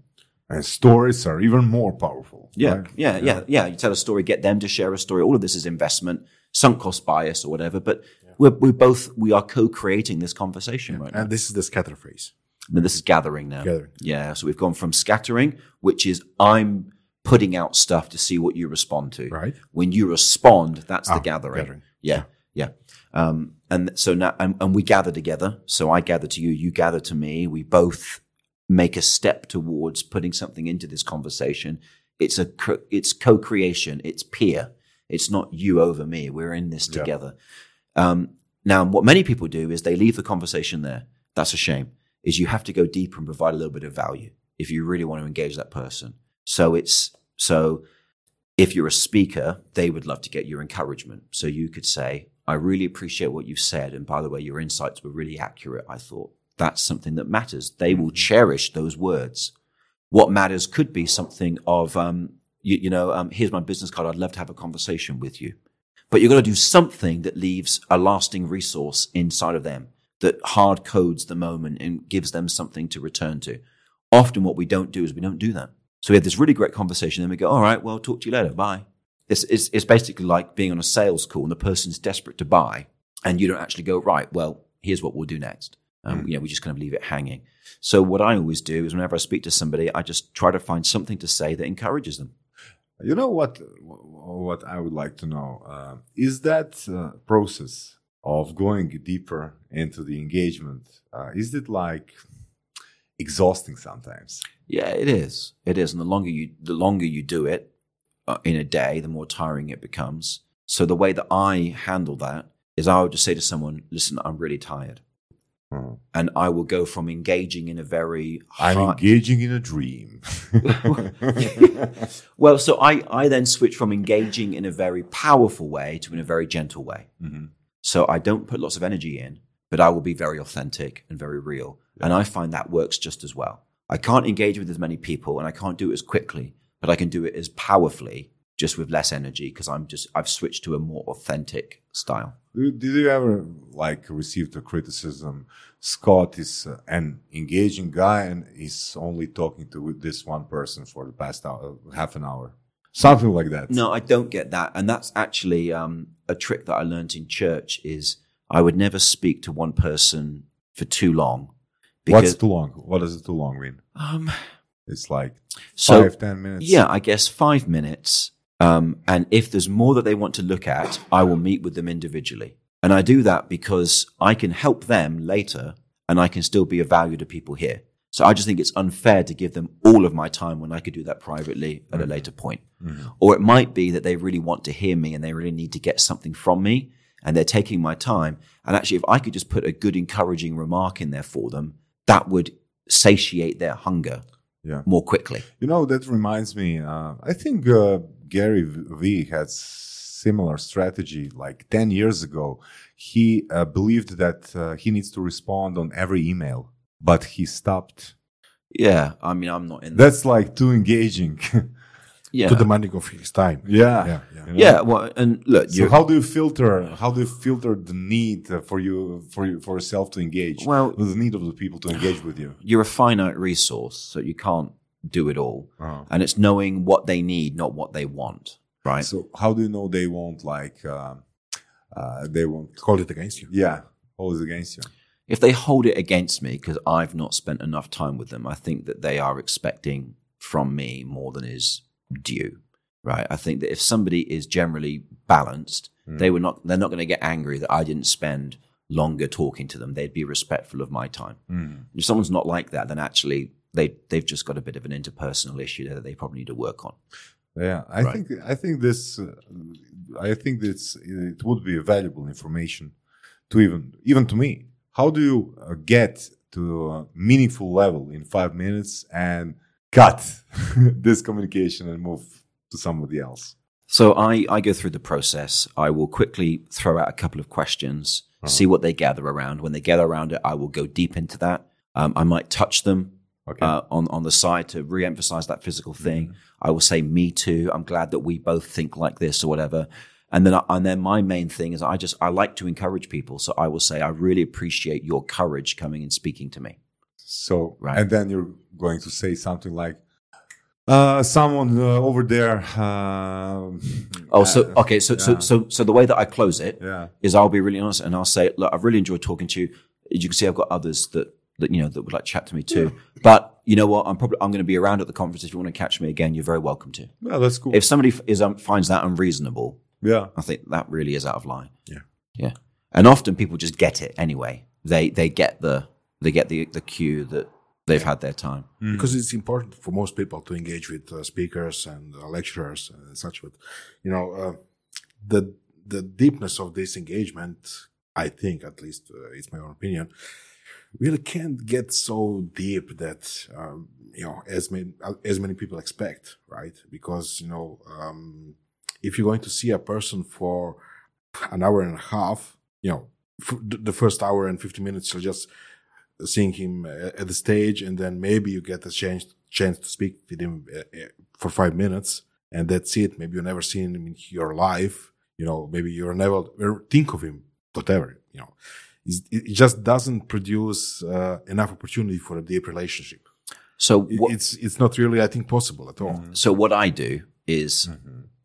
Speaker 2: And stories are even more powerful.
Speaker 3: Yeah,
Speaker 2: right?
Speaker 3: yeah, yeah, yeah. You tell a story, get them to share a story. All of this is investment, sunk cost bias or whatever. But we're, we're both, we are co-creating this conversation right now.
Speaker 4: And this is the scatter phase.
Speaker 3: And this is gathering now.
Speaker 4: Gathering.
Speaker 3: Yeah. So we've gone from scattering, which is I'm putting out stuff to see what you respond to.
Speaker 4: Right.
Speaker 3: When you respond, that's the
Speaker 4: Ah,
Speaker 3: gathering.
Speaker 4: gathering.
Speaker 3: Yeah. Yeah. Um, and so now, and, and we gather together. So I gather to you, you gather to me. We both make a step towards putting something into this conversation. It's a, co- it's co-creation. It's peer. It's not you over me. We're in this together. Um, now, what many people do is they leave the conversation there. That's a shame. Is you have to go deeper and provide a little bit of value if you really want to engage that person. So it's so if you're a speaker, they would love to get your encouragement. So you could say, I really appreciate what you've said. And by the way, your insights were really accurate. I thought that's something that matters. They will cherish those words. What matters could be something of, um, you, you know, um, here's my business card. I'd love to have a conversation with you. But you're going to do something that leaves a lasting resource inside of them that hard codes the moment and gives them something to return to. Often what we don't do is we don't do that. So we have this really great conversation, then we go, all right, well, talk to you later. Bye. It's, it's, it's basically like being on a sales call and the person's desperate to buy and you don't actually go, right, well, here's what we'll do next. Um, You know, we just kind of leave it hanging. So what I always do is whenever I speak to somebody, I just try to find something to say that encourages them.
Speaker 2: You know what? What I would like to know uh, is that uh, process of going deeper into the engagement. Uh, is it like exhausting sometimes?
Speaker 3: Yeah, it is. It is, and the longer you the longer you do it uh, in a day, the more tiring it becomes. So the way that I handle that is, I would just say to someone, "Listen, I'm really tired,"
Speaker 2: Hmm.
Speaker 3: and I will go from engaging in a very
Speaker 2: I'm engaging in a dream. [LAUGHS]
Speaker 3: well, so I I then switch from engaging in a very powerful way to in a very gentle way.
Speaker 2: Mhm.
Speaker 3: So I don't put lots of energy in, but I will be very authentic and very real. And I find that works just as well. I can't engage with as many people and I can't do it as quickly, but I can do it as powerfully, just with less energy because I'm just, I've switched to a more authentic style.
Speaker 2: Did you ever like receive the criticism? Scott is an engaging guy and he's only talking to this one person for the past hour, half an hour, something like that.
Speaker 3: No, I don't get that. And that's actually um, a trick that I learned in church is I would never speak to one person for too long.
Speaker 2: What's too long? What does it too long mean?
Speaker 3: um,
Speaker 2: It's like
Speaker 3: so
Speaker 2: five, ten minutes.
Speaker 3: Yeah, I guess five minutes. Um, and if there's more that they want to look at, I will meet with them individually. And I do that because I can help them later and I can still be of value to people here. So I just think it's unfair to give them all of my time when I could do that privately at a later point. Or it might be that they really want to hear me and they really need to get something from me and they're taking my time. And actually, if I could just put a good, encouraging remark in there for them, that would satiate their hunger
Speaker 2: Yeah.
Speaker 3: more quickly.
Speaker 2: You know, that reminds me. Uh, I think uh, Gary V had similar strategy like 10 years ago. He uh, believed that uh, he needs to respond on every email, but he stopped.
Speaker 3: Yeah, I mean, I'm not in.
Speaker 2: That's like too engaging. [LAUGHS]
Speaker 3: yeah,
Speaker 4: too demanding of his time.
Speaker 2: yeah.
Speaker 4: Yeah, yeah.
Speaker 2: You know?
Speaker 3: yeah. Well, and look,
Speaker 2: So how do you filter? How do you filter the need uh, for you for you for yourself to engage?
Speaker 3: Well-
Speaker 2: with the need of the people to engage with you.
Speaker 3: you're a finite resource, so you can't do it all.
Speaker 2: Uh-huh.
Speaker 3: And it's knowing what they need, not what they want. Right.
Speaker 2: So how do you know they won't like? Uh, uh, they won't.
Speaker 4: Hold it against you.
Speaker 2: Yeah, hold it against you.
Speaker 3: If they hold it against me because I've not spent enough time with them, I think that they are expecting from me more than is due. Right. I think that if somebody is generally balanced, they were not. They're not going to get angry that I didn't spend longer talking to them. They'd be respectful of my time. If someone's not like that, then actually they they've just got a bit of an interpersonal issue there that they probably need to work on.
Speaker 2: Yeah, I
Speaker 3: Right.
Speaker 2: think I think this uh, I think this it would be a valuable information to even even to me. How do you uh, get to a meaningful level in five minutes and cut [LAUGHS] this communication and move to somebody else?
Speaker 3: So I, I go through the process. I will quickly throw out a couple of questions, see what they gather around. When they gather around it, I will go deep into that. Um, I might touch them
Speaker 2: Okay.
Speaker 3: uh, on on the side to re-emphasize that physical thing. I will say, "Me too." I'm glad that we both think like this, or whatever. And then, I, and then my main thing is, I just I like to encourage people. So I will say, "I really appreciate your courage coming and speaking to me."
Speaker 2: So,
Speaker 3: Right.
Speaker 2: and then you're going to say something like, uh, "Someone uh, over there." Uh,
Speaker 3: Oh, so okay, so so
Speaker 2: yeah.
Speaker 3: so so the way that I close it
Speaker 2: yeah,
Speaker 3: is I'll be really honest and I'll say, look, I've really enjoyed talking to you. As you can see, I've got others that, that you know, that would like to chat to me too. But you know what? I'm probably, I'm going to be around at the conference. If you want to catch me again, you're very welcome to.
Speaker 2: yeah, that's cool.
Speaker 3: If somebody is, um, finds that unreasonable,
Speaker 2: yeah,
Speaker 3: I think that really is out of line.
Speaker 4: Yeah.
Speaker 3: Yeah. And often people just get it anyway. They, they get the, they get the, the cue that they've had their time.
Speaker 4: because it's important for most people to engage with uh, speakers and uh, lecturers and such. But you know, uh, the the deepness of this engagement, I think, at least uh, it's my own opinion, really can't get so deep that um, you know as many as many people expect, right? Because you know, um, if you're going to see a person for an hour and a half, you know, f- the first hour and 50 minutes you're just seeing him uh, at the stage and then maybe you get a chance chance to speak with him uh, uh, for five minutes and that's it. Maybe you never seen him in your life you know maybe you're never ever think of him whatever you know. It just doesn't produce uh, enough opportunity for a deep relationship.
Speaker 3: So what,
Speaker 4: it's it's not really i think possible at all.
Speaker 3: So what I do is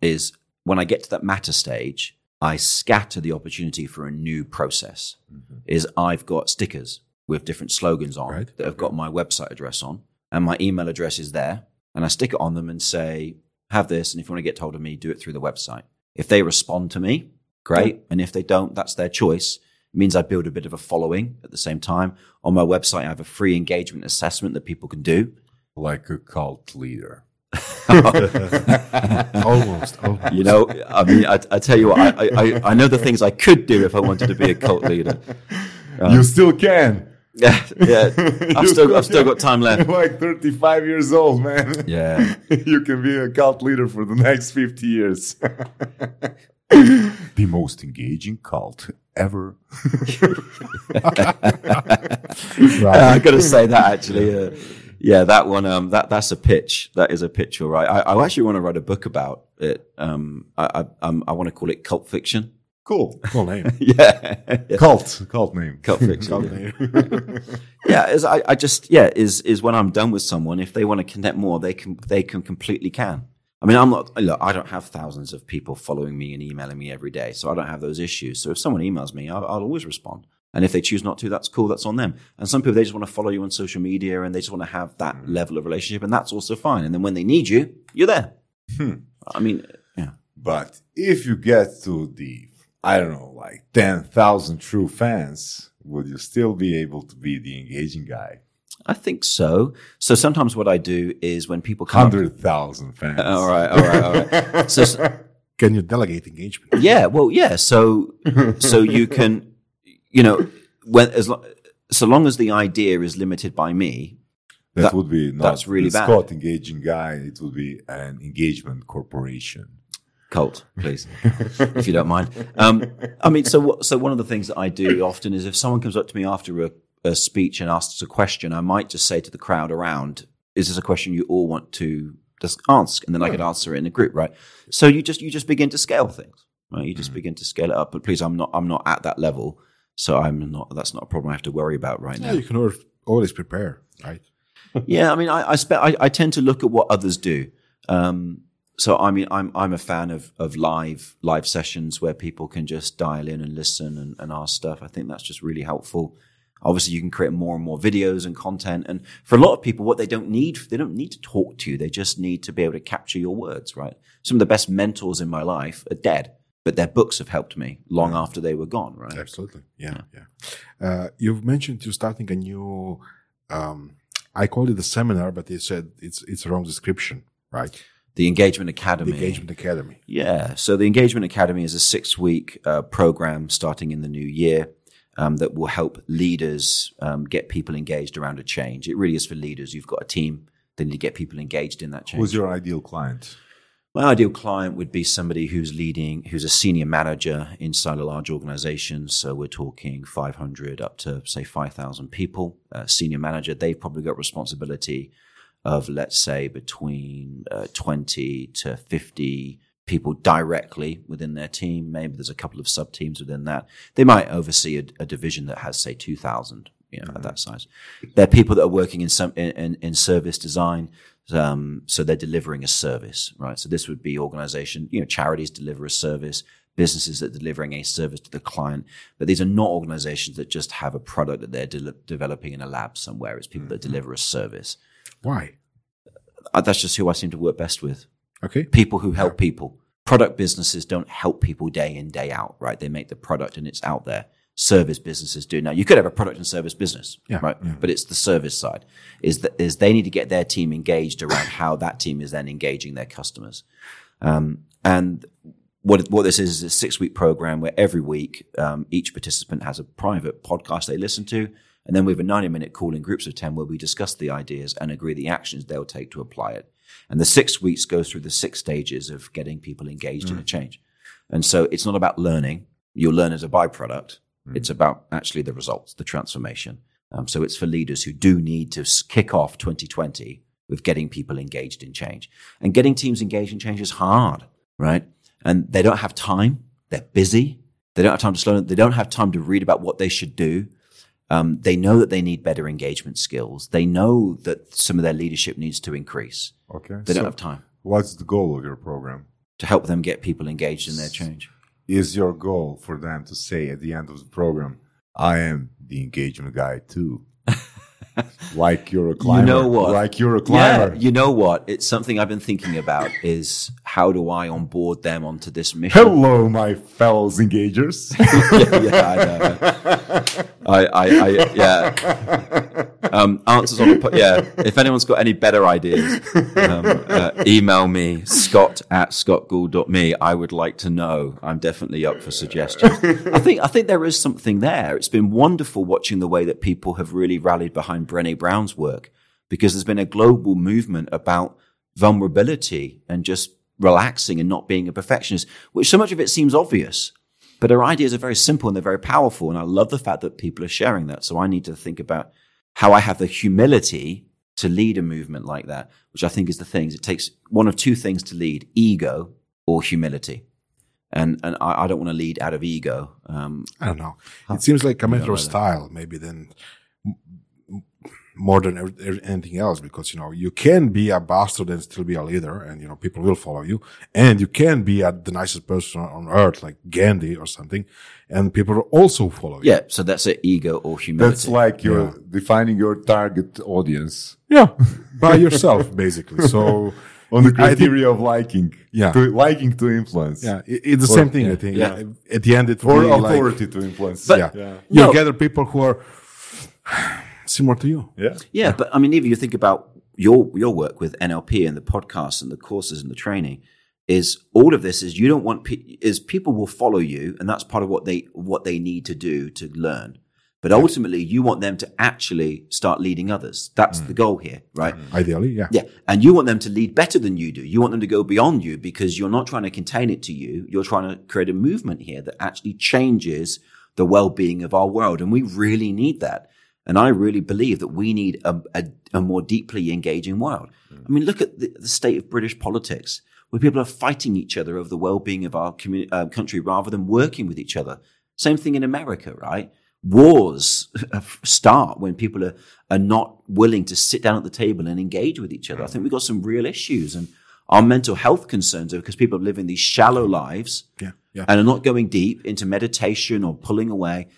Speaker 3: is when I get to that matter stage, I scatter the opportunity for a new process. Mm-hmm. Is I've got stickers with different slogans on
Speaker 4: Right.
Speaker 3: that have got my website address on, and my email address is there, and I stick it on them and say, "Have this," and if you want to get hold of me, do it through the website. If they respond to me, great, and if they don't, that's their choice. It means I build a bit of a following at the same time. On my website, I have a free engagement assessment that people can do.
Speaker 2: Like a cult leader. [LAUGHS]
Speaker 4: almost almost
Speaker 3: You know, I mean, I, I tell you what, I, I, I know the things I could do if I wanted to be a cult leader.
Speaker 2: you still can.
Speaker 3: Yeah, yeah. [LAUGHS] I've still, I've still got time left.
Speaker 2: You're [LAUGHS] like 35 years old, man.
Speaker 3: Yeah.
Speaker 2: you can be a cult leader for the next 50 years. the most engaging cult ever.
Speaker 3: I got to say that actually. Uh, yeah, that one. Um, that that's a pitch. That is a pitch, all right. I, I actually want to write a book about it. Um, I I, um, I want to call it cult fiction.
Speaker 2: Cool.
Speaker 4: cool name [LAUGHS]
Speaker 3: yeah, [LAUGHS]
Speaker 2: Cult. Cult name.
Speaker 3: cult fiction.
Speaker 4: Cult name. [LAUGHS]
Speaker 3: yeah, is I, I just yeah is is when I'm done with someone, if they want to connect more, they can they can completely can. I mean, I'm not look. I don't have thousands of people following me and emailing me every day, so I don't have those issues. So if someone emails me, I'll, I'll always respond. And if they choose not to, that's cool. That's on them. And some people they just want to follow you on social media and they just want to have that hmm. level of relationship, and that's also fine. And then when they need you, you're there. Hmm. I mean, yeah.
Speaker 2: But if you get to the, I don't know, like 10,000 true fans, would you still be able to be the engaging guy?
Speaker 3: I think so. So sometimes what I do is when people come,
Speaker 2: 100,000 fans. [LAUGHS]
Speaker 3: all right, all right, all right. So [LAUGHS]
Speaker 4: can you delegate engagement
Speaker 3: Yeah, well, yeah. So, so you can, [LAUGHS] you know, when as lo- so long as the idea is limited by me,
Speaker 2: That,
Speaker 3: That-
Speaker 2: would be not
Speaker 3: that's really bad.
Speaker 2: Scott engaging guy. It would be an engagement corporation.
Speaker 3: cult, please, [LAUGHS] if you don't mind. Um, I mean, so what, so one of the things that I do often is if someone comes up to me after a, a speech and asks a question, I might just say to the crowd around, "Is this a question you all want to just ask?" And then I could answer it in a group, right? So you just you just begin to scale things, right? You just begin to scale it up. But please, I'm not I'm not at that level, so I'm not. That's not a problem I have to worry about right now.
Speaker 4: yeah you can always, always prepare right [LAUGHS]
Speaker 3: yeah, I mean, I I, spe- I I tend to look at what others do. Um, so I mean, I'm I'm a fan of of live live sessions where people can just dial in and listen and, and ask stuff. I think that's just really helpful. Obviously, you can create more and more videos and content. And for a lot of people, what they don't need, they don't need to talk to you. They just need to be able to capture your words, right? Some of the best mentors in my life are dead, but their books have helped me long after they were gone, right?
Speaker 4: Absolutely. Yeah. Yeah. Uh, you've mentioned you're starting a new, um, I called it a seminar, but they said it's, it's a wrong description, right?
Speaker 3: The Engagement Academy.
Speaker 4: The Engagement Academy.
Speaker 3: Yeah. So the Engagement Academy is a six week uh, program starting in the new year um, that will help leaders um, get people engaged around a change. It really is for leaders. You've got a team, they need to get people engaged in that change.
Speaker 2: Who's your ideal client?
Speaker 3: My ideal client would be somebody who's leading, who's a senior manager inside a large organization. So we're talking 500 up to say 5,000 people. Senior manager, they've probably got responsibility of, let's say, between uh, 20 to 50 people directly within their team. Maybe there's a couple of sub teams within that. They might oversee a, a division that has, say, 2,000. You know, at that size, they're people that are working in some in, in, service design, um, so they're delivering a service, right? So this would be organization, you know, charities deliver a service, businesses that are delivering a service to the client. But these are not organizations that just have a product that they're de- developing in a lab somewhere. It's people that deliver a service.
Speaker 4: Why?
Speaker 3: Uh, that's just who I seem to work best with.
Speaker 4: Okay.
Speaker 3: People who help people. Product businesses don't help people day in, day out, right? They make the product and it's out there. Service businesses do. Now you could have a product and service business,
Speaker 4: Yeah.
Speaker 3: right? But it's the service side is that is they need to get their team engaged around [COUGHS] how that team is then engaging their customers. Um, and what what this is is a six week program where every week um, each participant has a private podcast they listen to, and then we have a ninety minute call in groups of ten where we discuss the ideas and agree the actions they'll take to apply it. And the six weeks goes through the six stages of getting people engaged in a change. And so it's not about learning. you'll learn as a byproduct. It's about actually the results, the transformation. Um, so it's for leaders who do need to kick off 2020 with getting people engaged in change. And getting teams engaged in change is hard, right? And they don't have time. They're busy. They don't have time to slow down. They don't have time to read about what they should do. Um, they know that they need better engagement skills. They know that some of their leadership needs to increase.
Speaker 2: Okay.
Speaker 3: They don't have time
Speaker 2: what's the goal of your program?
Speaker 3: to help them get people engaged in their change.
Speaker 2: Is your goal for them to say at the end of the program, I am the engagement guy too? [LAUGHS] like you're a climber.
Speaker 3: You know what?
Speaker 2: Like you're a climber.
Speaker 3: Yeah, you know what? It's something I've been thinking about is how do I onboard them onto this mission?
Speaker 2: Hello, my fellows engagers. [LAUGHS]
Speaker 3: yeah, yeah, I know. I, I, I, yeah. [LAUGHS] Um, answers on the, po- yeah. If anyone's got any better ideas, um, uh, email me, scott at scottgould.me. I would like to know. I'm definitely up for suggestions. I think, I think there is something there. It's been wonderful watching the way that people have really rallied behind Brené Brown's work because there's been a global movement about vulnerability and just relaxing and not being a perfectionist, which so much of it seems obvious. But her ideas are very simple and they're very powerful. And I love the fact that people are sharing that. So I need to think about how I have the humility to lead a movement like that, which I think is the things. It takes one of two things to lead ego or humility. And, and I, I don't want to lead out of ego. Um,
Speaker 4: I don't know. It seems like a matter
Speaker 3: like
Speaker 4: of
Speaker 3: that.
Speaker 4: style, maybe m- more than anything else, because you know you can be a bastard and still be a leader, and you know people will follow you, and you can be a, the nicest person on earth, like Gandhi or something, and people will also follow you.
Speaker 3: yeah. So that's an Ego or humility.
Speaker 2: That's like you're defining your target audience
Speaker 4: Yeah, [LAUGHS] by yourself basically. So [LAUGHS]
Speaker 2: on the
Speaker 4: I think-
Speaker 2: criteria of liking.
Speaker 4: Yeah.
Speaker 2: To, liking to influence.
Speaker 4: yeah, it, it's the
Speaker 2: Or-
Speaker 4: same thing.
Speaker 2: yeah.
Speaker 4: I think.
Speaker 3: Yeah.
Speaker 4: At the end, it
Speaker 2: Or
Speaker 4: will be like,
Speaker 2: authority to influence.
Speaker 3: But-
Speaker 4: yeah,
Speaker 2: Yeah.
Speaker 4: you
Speaker 3: No.
Speaker 4: gather people who are similar to you.
Speaker 2: Yeah.
Speaker 3: Yeah, but I mean, even you think about your your work with NLP and the podcasts and the courses and the training, is all of this is you don't want pe- is people will follow you, and that's part of what they what they need to do to learn. But ultimately, you want them to actually start leading others. That's mm. the goal here, right? Mm.
Speaker 4: Ideally, yeah.
Speaker 3: Yeah. And you want them to lead better than you do. You want them to go beyond you because you're not trying to contain it to you. You're trying to create a movement here that actually changes the well-being of our world. And we really need that. And I really believe that we need a, a, a more deeply engaging world. Mm. I mean, look at the, the state of British politics where people are fighting each other over the well-being of our community, uh, country rather than working with each other. Same thing in America, right? Wars [LAUGHS] start when people are, are not willing to sit down at the table and engage with each other. I think we've got some real issues and our mental health concerns are because people are living these shallow lives
Speaker 4: Yeah, yeah.
Speaker 3: and are not going deep into meditation or pulling away.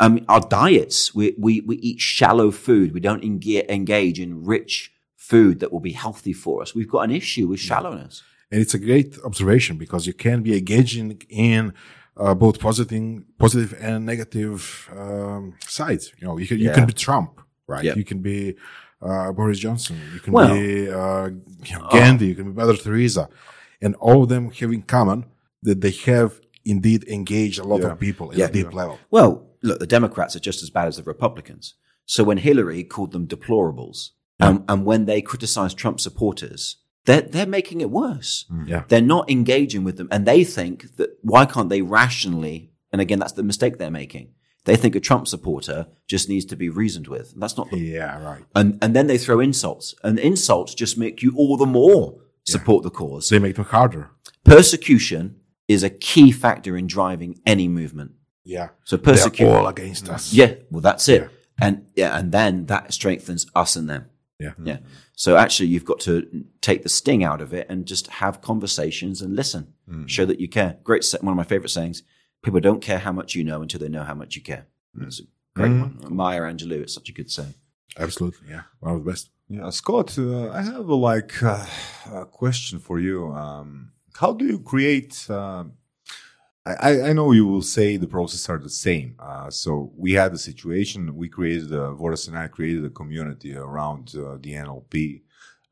Speaker 3: I mean, our diets, we, we, we eat shallow food. We don't engage in rich food that will be healthy for us. We've got an issue with shallowness.
Speaker 4: And it's a great observation because you can be engaging in uh, both positive, positive and negative um, sides. You know, you can, you
Speaker 3: Yeah.
Speaker 4: can be Trump, right?
Speaker 3: Yeah.
Speaker 4: You can be uh, Boris Johnson. You can
Speaker 3: Well-
Speaker 4: be uh, you know, Gandhi. You can be Mother Teresa, and all of them have in common that they have indeed engaged a lot
Speaker 2: Yeah.
Speaker 4: of people at
Speaker 3: Yeah.
Speaker 4: a deep level.
Speaker 3: Well, look, the Democrats are just as bad as the Republicans. So when Hillary called them deplorables, um, and when they criticized Trump supporters, they're, they're making it worse. Mm.
Speaker 4: Yeah.
Speaker 3: They're not engaging with them. And they think that why can't they rationally, and again, that's the mistake they're making. They think a Trump supporter just needs to be reasoned with. And that's not the
Speaker 4: Yeah, right.
Speaker 3: and, and then they throw insults and insults just make you all the more support the cause.
Speaker 4: They make them harder.
Speaker 3: Persecution is a key factor in driving any movement.
Speaker 4: Yeah.
Speaker 3: So
Speaker 4: They're
Speaker 3: persecution.
Speaker 4: all against us.
Speaker 3: Yeah, well, that's it.
Speaker 4: Yeah.
Speaker 3: And yeah, and then that strengthens us and them.
Speaker 4: Yeah.
Speaker 3: Yeah. So actually, you've got to take the sting out of it and just have conversations and listen. Show that you care. Great. sa- One of my favorite sayings: "People don't care how much you know until they know how much you care." That's a great one. Maya Angelou. It's such a good saying.
Speaker 4: Absolutely. Yeah. One of the best.
Speaker 2: Yeah, Scott, uh, I have a, like uh, a question for you. Um, how do you create? Uh, I, I- know you will say the process are the same. Uh, so we had a situation. We created, a, Boris and I created a community around uh, the NLP,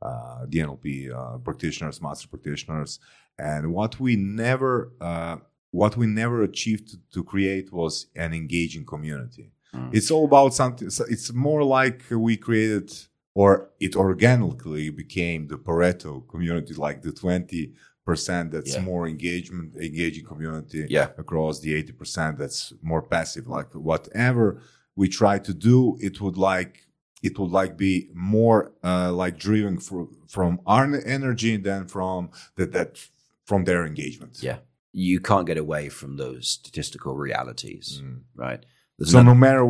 Speaker 2: uh, the NLP uh, practitioners, master practitioners, and what we never, uh, what we never achieved to, to create was an engaging community. It's all about something. It's more like we created or it organically became the Pareto community, like the 20% that's
Speaker 3: Yeah.
Speaker 2: more engagement, engaging community
Speaker 3: Yeah.
Speaker 2: across the 80% that's more passive. Like whatever we try to do, it would like, it would like be more uh, like driven fro- from our energy than from that, that from their engagement.
Speaker 3: Yeah. You can't get away from those statistical realities,
Speaker 2: Mm.
Speaker 3: right? There's
Speaker 2: So
Speaker 3: another,
Speaker 2: no matter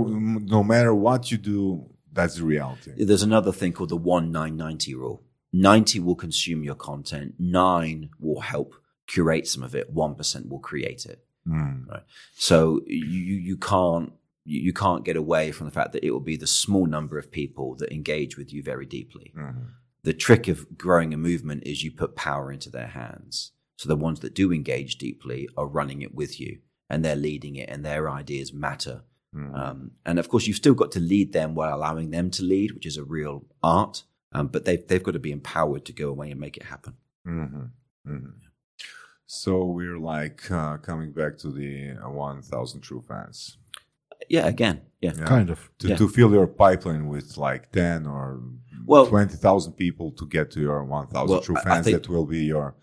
Speaker 2: no matter what you do, that's the reality.
Speaker 3: there's another thing called the 1 9 90 rule. 90 will consume your content, 9 will help curate some of it, 1% will create it.
Speaker 2: Mm.
Speaker 3: So you you can't you can't get away from the fact that it will be the small number of people that engage with you very deeply.
Speaker 2: Mhm.
Speaker 3: The trick of growing a movement is you put power into their hands. So the ones that do engage deeply are running it with you and they're leading it and their ideas matter.
Speaker 2: Mm.
Speaker 3: Um, and of course, you've still got to lead them while allowing them to lead, which is a real art. Um, but they've, they've got to be empowered to go away and make it happen.
Speaker 2: Mhm. Mhm. So we're like uh, coming back to the uh, 1,000 true fans.
Speaker 3: Yeah, again, yeah.
Speaker 2: Yeah.
Speaker 4: Kind of.
Speaker 2: To,
Speaker 3: Yeah.
Speaker 2: to fill your pipeline with like 10 or
Speaker 3: Well-
Speaker 2: 20,000 people to get to your 1,000
Speaker 3: Well,
Speaker 2: true
Speaker 3: I- I
Speaker 2: fans,
Speaker 3: think-
Speaker 2: that will be your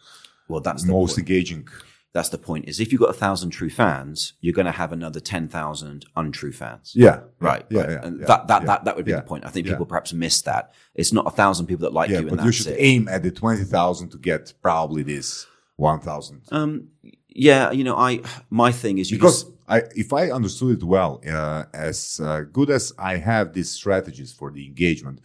Speaker 3: Well, that's
Speaker 2: most
Speaker 3: point.
Speaker 2: engaging.
Speaker 3: That's the point. Is if you've got a thousand true fans, you're going to have another ten thousand untrue fans.
Speaker 2: Yeah.
Speaker 3: Right.
Speaker 2: Yeah.
Speaker 3: right.
Speaker 2: yeah,
Speaker 3: and
Speaker 2: yeah,
Speaker 3: that that,
Speaker 2: yeah,
Speaker 3: that that would be the point. I think people perhaps miss that. It's not a thousand people that like you, and
Speaker 2: but you should
Speaker 3: it.
Speaker 2: aim at the 20,000 to get probably this 1,000.
Speaker 3: Um, yeah, you know, I my thing is you
Speaker 2: because
Speaker 3: just,
Speaker 2: I, if I understood it well, uh, as uh, good as I have these strategies for the engagement,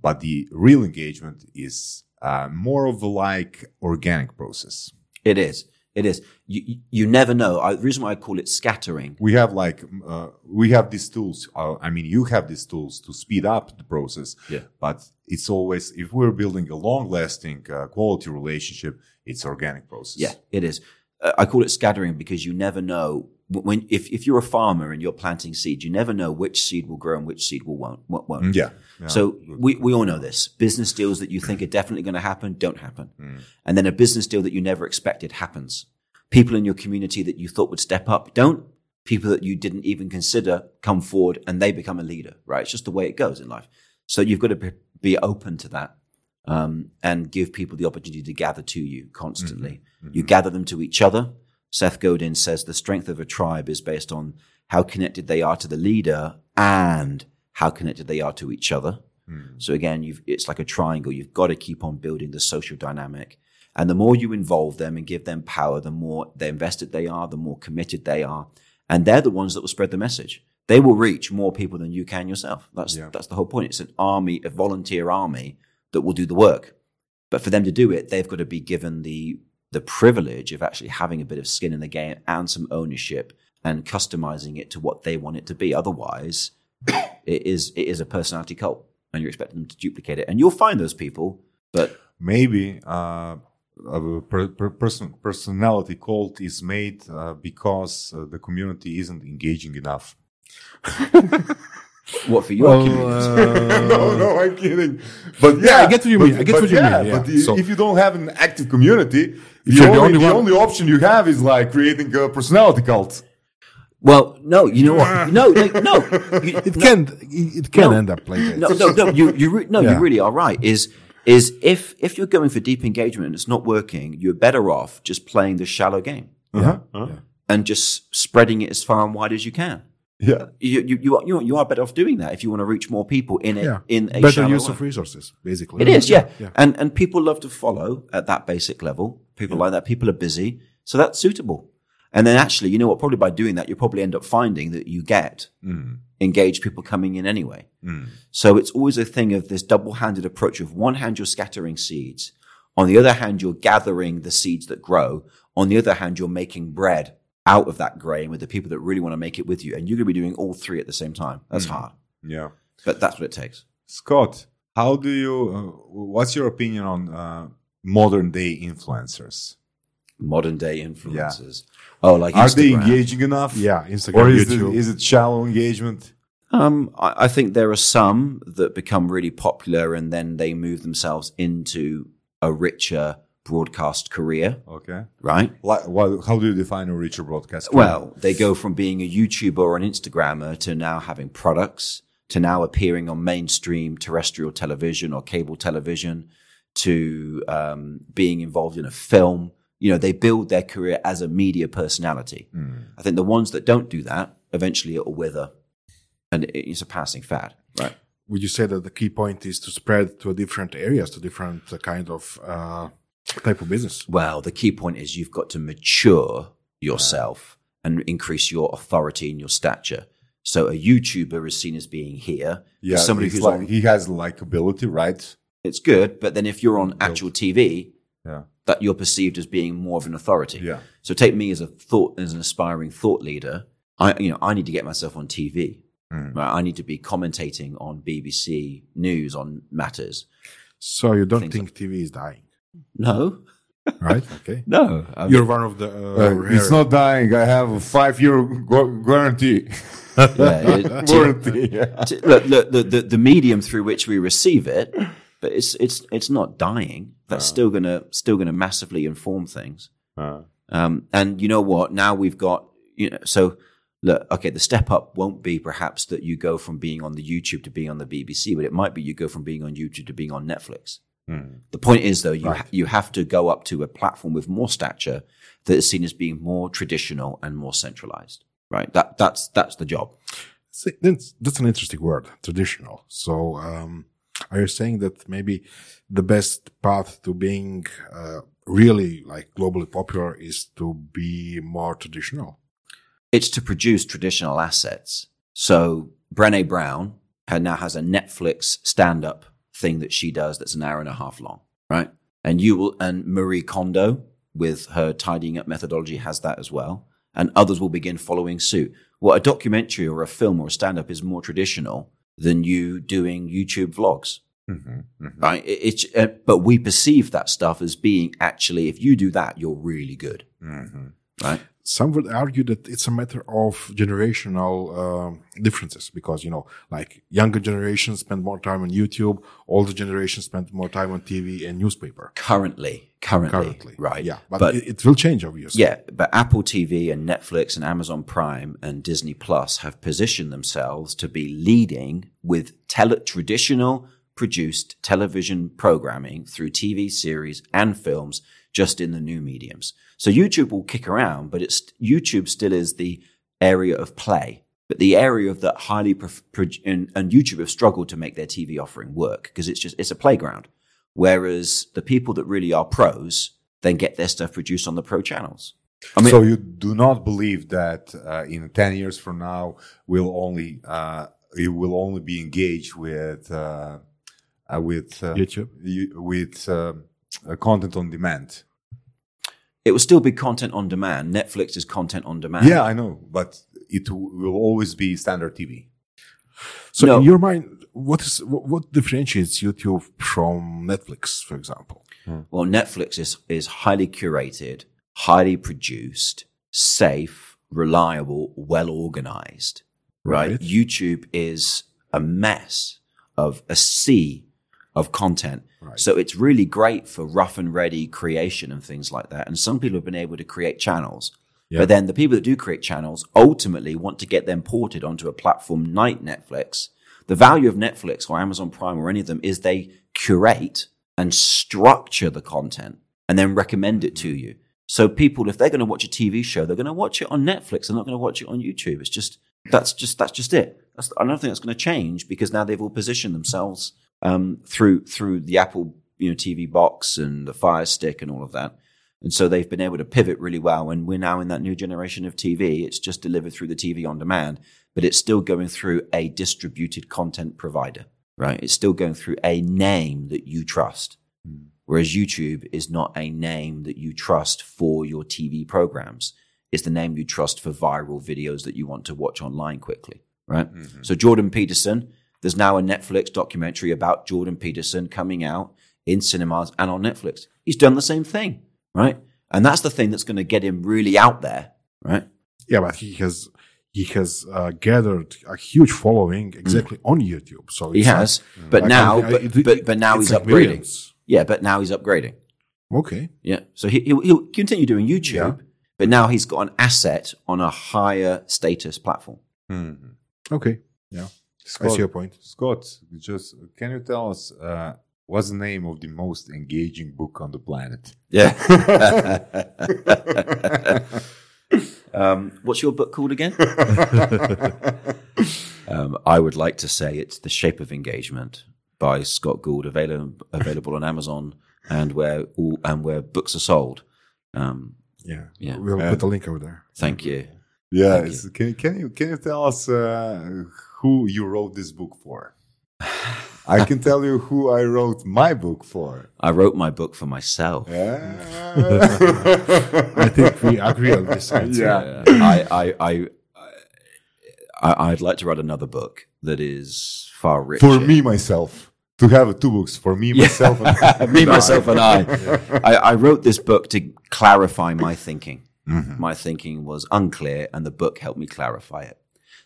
Speaker 2: but the real engagement is uh, more of a like organic process.
Speaker 3: it is it is. You you- never know. I, the reason why I call it scattering.
Speaker 2: We have like uh, we have these tools. Uh, I mean, you have these tools to speed up the process.
Speaker 3: Yeah.
Speaker 2: But it's always if we're building a long-lasting uh, quality relationship, it's organic process.
Speaker 3: Yeah, it is. Uh, I call it scattering because you never know when if if you're a farmer and you're planting seeds, you never know which seed will grow and which seed will won't won't.
Speaker 2: Mm, yeah. yeah.
Speaker 3: So we, we all know this. Business deals that you think are definitely going to happen don't happen.
Speaker 2: Mm.
Speaker 3: And then a business deal that you never expected happens. People in your community that you thought would step up don't. People that you didn't even consider come forward and they become a leader, right? It's just the way it goes in life. So you've got to be, be open to that um, and give people the opportunity to gather to you constantly. You gather them to each other. Seth Godin says the strength of a tribe is based on how connected they are to the leader and how connected they are to each other. Hmm. So again, you've, it's like a triangle. You've got to keep on building the social dynamic. And the more you involve them and give them power, the more they invested they are, the more committed they are. And they're the ones that will spread the message. They will reach more people than you can yourself. That's,
Speaker 2: Yeah.
Speaker 3: that's the whole point. It's an army, a volunteer army that will do the work. But for them to do it, they've got to be given the, the privilege of actually having a bit of skin in the game and some ownership and customizing it to what they want it to be. Otherwise, [COUGHS] it is, it is a personality cult and you're expecting them to duplicate it. And you'll find those people, but
Speaker 2: maybe uh, a per, per person, personality cult is made uh, because uh, the community isn't engaging enough. [LAUGHS]
Speaker 3: what for your
Speaker 4: Well,
Speaker 3: community?
Speaker 4: uh, [LAUGHS]
Speaker 2: no, no, I'm kidding. But yeah,
Speaker 4: Yeah, I get what you
Speaker 2: but-
Speaker 4: mean. I get
Speaker 2: but
Speaker 4: what you
Speaker 2: yeah,
Speaker 4: mean, yeah.
Speaker 2: But the-
Speaker 4: So-
Speaker 2: if you don't have an active community, the,
Speaker 4: you're the
Speaker 2: only,
Speaker 4: only
Speaker 2: the
Speaker 4: one-
Speaker 2: only option you have is like creating a personality cult.
Speaker 3: Well, no, you know what? [LAUGHS] No, like, no. You-
Speaker 4: It
Speaker 3: no,
Speaker 4: can it can
Speaker 3: No.
Speaker 4: end up like that.
Speaker 3: No, no, no. You, you, re- no,
Speaker 4: Yeah.
Speaker 3: you really are right. Is is if if you're going for deep engagement and it's not working, you're better off just playing the shallow game
Speaker 2: Uh-huh.
Speaker 3: and just spreading it as far and wide as you can.
Speaker 2: Yeah.
Speaker 3: You you you are, you are- better off doing that if you want to reach more people in a
Speaker 4: Yeah.
Speaker 3: in a
Speaker 4: Better use
Speaker 3: way.
Speaker 4: of resources, basically.
Speaker 3: It is, yeah.
Speaker 4: yeah.
Speaker 3: And and people love to follow at that basic level. People like that. People are busy, so that's suitable. And then actually, you know what? Probably by doing that, you probably end up finding that you get mm. engaged people coming in anyway. Mm. So it's always a thing of this double-handed approach of one hand you're scattering seeds, on the other hand you're gathering the seeds that grow, on the other hand you're making bread out of that grain with the people that really want to make it with you, and you're going to be doing all three at the same time. That's hard,
Speaker 2: Yeah.
Speaker 3: but that's what it takes.
Speaker 2: Scott, how do you, uh, what's your opinion on uh, modern day influencers?
Speaker 3: Modern day influencers. Oh, like
Speaker 2: Are they engaging enough?
Speaker 4: Yeah, Instagram,
Speaker 2: Or is it,
Speaker 4: YouTube.
Speaker 2: is it shallow engagement?
Speaker 3: Um, I, I think there are some that become really popular and then they move themselves into a richer broadcast career,
Speaker 2: Okay.
Speaker 3: right?
Speaker 2: Like, what, how do you define a richer broadcast?
Speaker 3: Well, they go from being a YouTuber or an Instagrammer to now having products, to now appearing on mainstream terrestrial television or cable television to um, being involved in a film. You know, they build their career as a media personality. I think the ones that don't do that, eventually it will wither and it's a passing fad, right?
Speaker 4: Would you say that the key point is to spread to different areas, to different kind of uh, of business?
Speaker 3: Well, the key point is you've got to mature yourself and increase your authority and your stature. So a YouTuber is seen as being here.
Speaker 2: Yeah,
Speaker 3: somebody who's
Speaker 2: like,
Speaker 3: on,
Speaker 2: he has likability, right?
Speaker 3: it's good, but then if you're on actual TV,
Speaker 2: Yeah,
Speaker 3: that you're perceived as being more of an authority.
Speaker 2: yeah,
Speaker 3: So take me as a thought, as an aspiring thought leader. I, you know, I need to get myself on TV.
Speaker 2: Mm.
Speaker 3: Right? I need to be commentating on BBC News on matters.
Speaker 4: So you don't think TV is dying,
Speaker 3: No,
Speaker 4: right? [LAUGHS] Okay.
Speaker 3: no. I mean,
Speaker 4: You're one of the. Uh,
Speaker 2: Uh, it's not dying. I have a five-year gu- guarantee.
Speaker 3: yeah, it- [LAUGHS]
Speaker 2: Warranty. Yeah.
Speaker 3: to- look, look, the, the, the medium through which we receive it, but it's it's it's not dying. That's still gonna still gonna massively inform things.
Speaker 2: Uh,
Speaker 3: Um, and you know what? Now we've got you know. So look, okay, the step up won't be perhaps that you go from being on the YouTube to being on the BBC, but it might be you go from being on YouTube to being on Netflix.
Speaker 2: Mm.
Speaker 3: The point is, though, you
Speaker 4: Right.
Speaker 3: ha- you have to go up to a platform with more stature that is seen as being more traditional and more centralized. Right? That that's that's the job.
Speaker 4: See, That's, that's an interesting word, traditional. So, um, are you saying that maybe the best path to being uh, really like globally popular is to be more traditional?
Speaker 3: it's to produce traditional assets. So Brené Brown now has a Netflix stand up thing that she does that's an hour and a half long, right? And you will, and Marie Kondo with her tidying up methodology has that as well. And others will begin following suit. What a documentary or a film or a stand up is more traditional than you doing YouTube vlogs,
Speaker 2: Mhm, mhm.
Speaker 3: right? It, it's, uh, but we perceive that stuff as being actually, if you do that, you're really good,
Speaker 2: Mhm.
Speaker 3: right?
Speaker 4: Some would argue that it's a matter of generational um, differences because, you know, like younger generations spend more time on YouTube, older generations spend more time on TV and newspaper
Speaker 3: Currently, currently,
Speaker 4: currently.
Speaker 3: right?
Speaker 4: Yeah. But,
Speaker 3: but
Speaker 4: it, it will change, obviously.
Speaker 3: Yeah, but Apple TV and Netflix and Amazon Prime and Disney Plus have positioned themselves to be leading with tele- traditional produced television programming through TV series and films just in the new mediums. So YouTube will kick around, but it's YouTube still is the area of play. But the area of that highly prof- pro- and, and YouTube have struggled to make their TV offering work because it's just it's a playground. Whereas the people that really are pros then get their stuff produced on the pro channels. I mean,
Speaker 2: so you do not believe that uh, in 10 years from now we'll only uh, you will only be engaged with uh, uh, with uh,
Speaker 4: YouTube.
Speaker 2: you- with um, uh, content on demand
Speaker 3: it will still be content on demand. Netflix is content on demand.
Speaker 2: yeah i know but it w- will always be standard tv
Speaker 4: So,
Speaker 3: No.
Speaker 4: in your mind, what is what, what differentiates YouTube from Netflix, for example?
Speaker 3: Well, Netflix is, is highly curated, highly produced, safe, reliable, well organized. Right?
Speaker 4: Right.
Speaker 3: YouTube is a mess of a sea of content.
Speaker 4: Right.
Speaker 3: So it's really great for rough and ready creation and things like that. And some people have been able to create channels. But then the people that do create channels ultimately want to get them ported onto a platform like Netflix. The value of Netflix or Amazon Prime or any of them is they curate and structure the content and then recommend it to mm-hmm. you. So people, if they're going to watch a TV show, they're going to watch it on Netflix. They're not going to watch it on YouTube. It's just that's just that's just it. That's, I don't think that's going to change because now they've all positioned themselves um, through through the Apple you know TV box and the Fire Stick and all of that. And so they've been able to pivot really well. And we're now in that new generation of TV. It's just delivered through the TV on demand, but it's still going through a distributed content provider, right? It's still going through a name that you trust. Whereas YouTube is not a name that you trust for your TV programs. It's the name you trust for viral videos that you want to watch online quickly, right? So Jordan Peterson, there's now a Netflix documentary about Jordan Peterson coming out in cinemas and on Netflix. He's done the same thing, right? And that's the thing that's going to get him really out there, right?
Speaker 4: Yeah, but he has he has uh, gathered a huge following exactly on YouTube. So.
Speaker 3: He has, but
Speaker 4: like,
Speaker 3: now,
Speaker 4: I- I-
Speaker 3: but,
Speaker 4: it-
Speaker 3: but, but now he's
Speaker 4: like
Speaker 3: upgrading.
Speaker 4: millions.
Speaker 3: Yeah, but now he's upgrading.
Speaker 4: Okay.
Speaker 3: Yeah. So he, he'll, he'll continue doing YouTube,
Speaker 4: Yeah.
Speaker 3: but now he's got an asset on a higher status platform.
Speaker 2: Mhm.
Speaker 4: Okay. Yeah. I see your point.
Speaker 2: Scott, just can you tell us uh, what's the name of the most engaging book on the planet?
Speaker 3: Yeah. [LAUGHS] um, what's your book called again? [LAUGHS] um, I would like to say it's The Shape of Engagement by Scott Gould, available available on Amazon and where all, and where books are sold. Um,
Speaker 4: Yeah.
Speaker 3: Yeah.
Speaker 4: We'll
Speaker 2: Yeah.
Speaker 4: put the link over there.
Speaker 3: thank you.
Speaker 2: Yeah,
Speaker 3: Thank
Speaker 2: it's- can, can you can you tell us uh, who you wrote this book for? I can tell you who I wrote my book for. [LAUGHS]
Speaker 3: I wrote my book for myself.
Speaker 2: Yeah.
Speaker 4: I think we agree on this answer.
Speaker 2: Yeah.
Speaker 3: Uh, I, I, I, I, I'd like to write another book that is far richer.
Speaker 2: for me myself to have two books for me myself. and- [LAUGHS]
Speaker 3: me, [LAUGHS] myself, and I. I. I wrote this book to clarify my thinking.
Speaker 2: Mhm.
Speaker 3: My thinking was unclear, and the book helped me clarify it.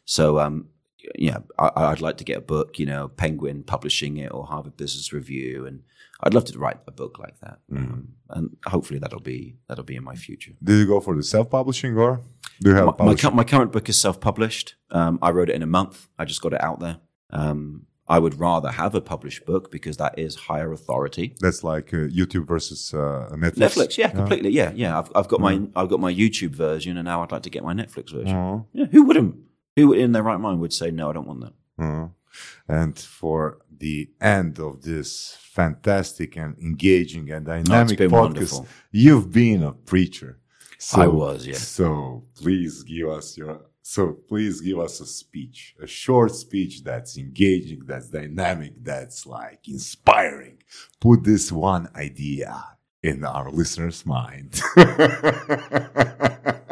Speaker 3: So, um, yeah, I, I'd like to get a book, you know, Penguin publishing it or Harvard Business Review, and I'd love to write a book like that. Um, and hopefully, that'll be that'll be in my future.
Speaker 2: Did you go for the self-publishing or do you have
Speaker 3: My, my, my current book is self-published. Um, I wrote it in a month. I just got it out there. Um, I would rather have a published book because that is higher authority.
Speaker 2: That's like uh, YouTube versus uh, Netflix.
Speaker 3: Netflix, yeah, completely, yeah, yeah. I've, I've got my
Speaker 2: Mm.
Speaker 3: I've got my YouTube version, and now I'd like to get my Netflix version.
Speaker 2: Mhm.
Speaker 3: Yeah, who wouldn't? Who in their right mind would say no? I don't want that.
Speaker 2: Mhm. And for the end of this fantastic and engaging and dynamic
Speaker 3: been
Speaker 2: podcast,
Speaker 3: wonderful.
Speaker 2: you've been a preacher. So,
Speaker 3: I was, yeah.
Speaker 2: So please give us your. So please give us a speech, a short speech that's engaging, that's dynamic, that's like inspiring. Put this one idea in our listeners' mind. [LAUGHS]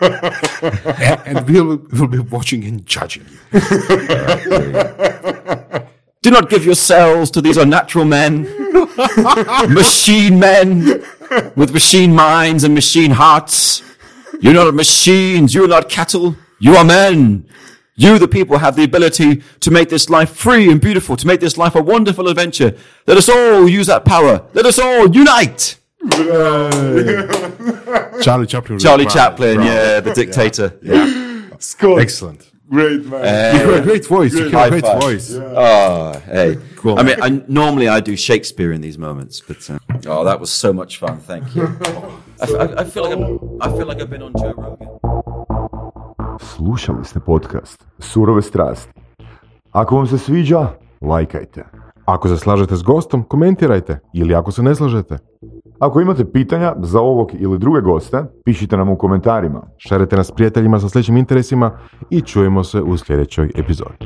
Speaker 2: [LAUGHS]
Speaker 4: And, and we'll, we'll be watching and judging you. [LAUGHS]
Speaker 3: Do not give yourselves to these unnatural men, [LAUGHS] machine men with machine minds and machine hearts. You're not machines. You're not cattle. You are men. You, the people, have the ability to make this life free and beautiful, to make this life a wonderful adventure. Let us all use that power. Let us all unite.
Speaker 4: Charlie Chaplin.
Speaker 3: Charlie Chaplin,
Speaker 4: bravo.
Speaker 3: yeah, the dictator.
Speaker 2: Scott,
Speaker 4: Excellent.
Speaker 2: great man.
Speaker 4: You have a great voice. You have a great
Speaker 3: five.
Speaker 4: voice.
Speaker 3: Oh, hey.
Speaker 4: Cool.
Speaker 3: I mean, I, normally I do Shakespeare in these moments, but uh, oh, that was so much fun. Thank you. I, [LAUGHS] I, I feel like I'm, I feel like I've been on Joe Rogan.
Speaker 2: Slušali ste podcast Surove strasti. Ako vam se sviđa, lajkajte.
Speaker 5: Ako se slažete s gostom, komentirajte ili ako se ne slažete,
Speaker 2: Ako imate pitanja za ovog ili druge goste, pišite nam u komentarima.
Speaker 5: šerite nas prijateljima sa sličnim interesima i čujemo se u sljedećoj epizodi.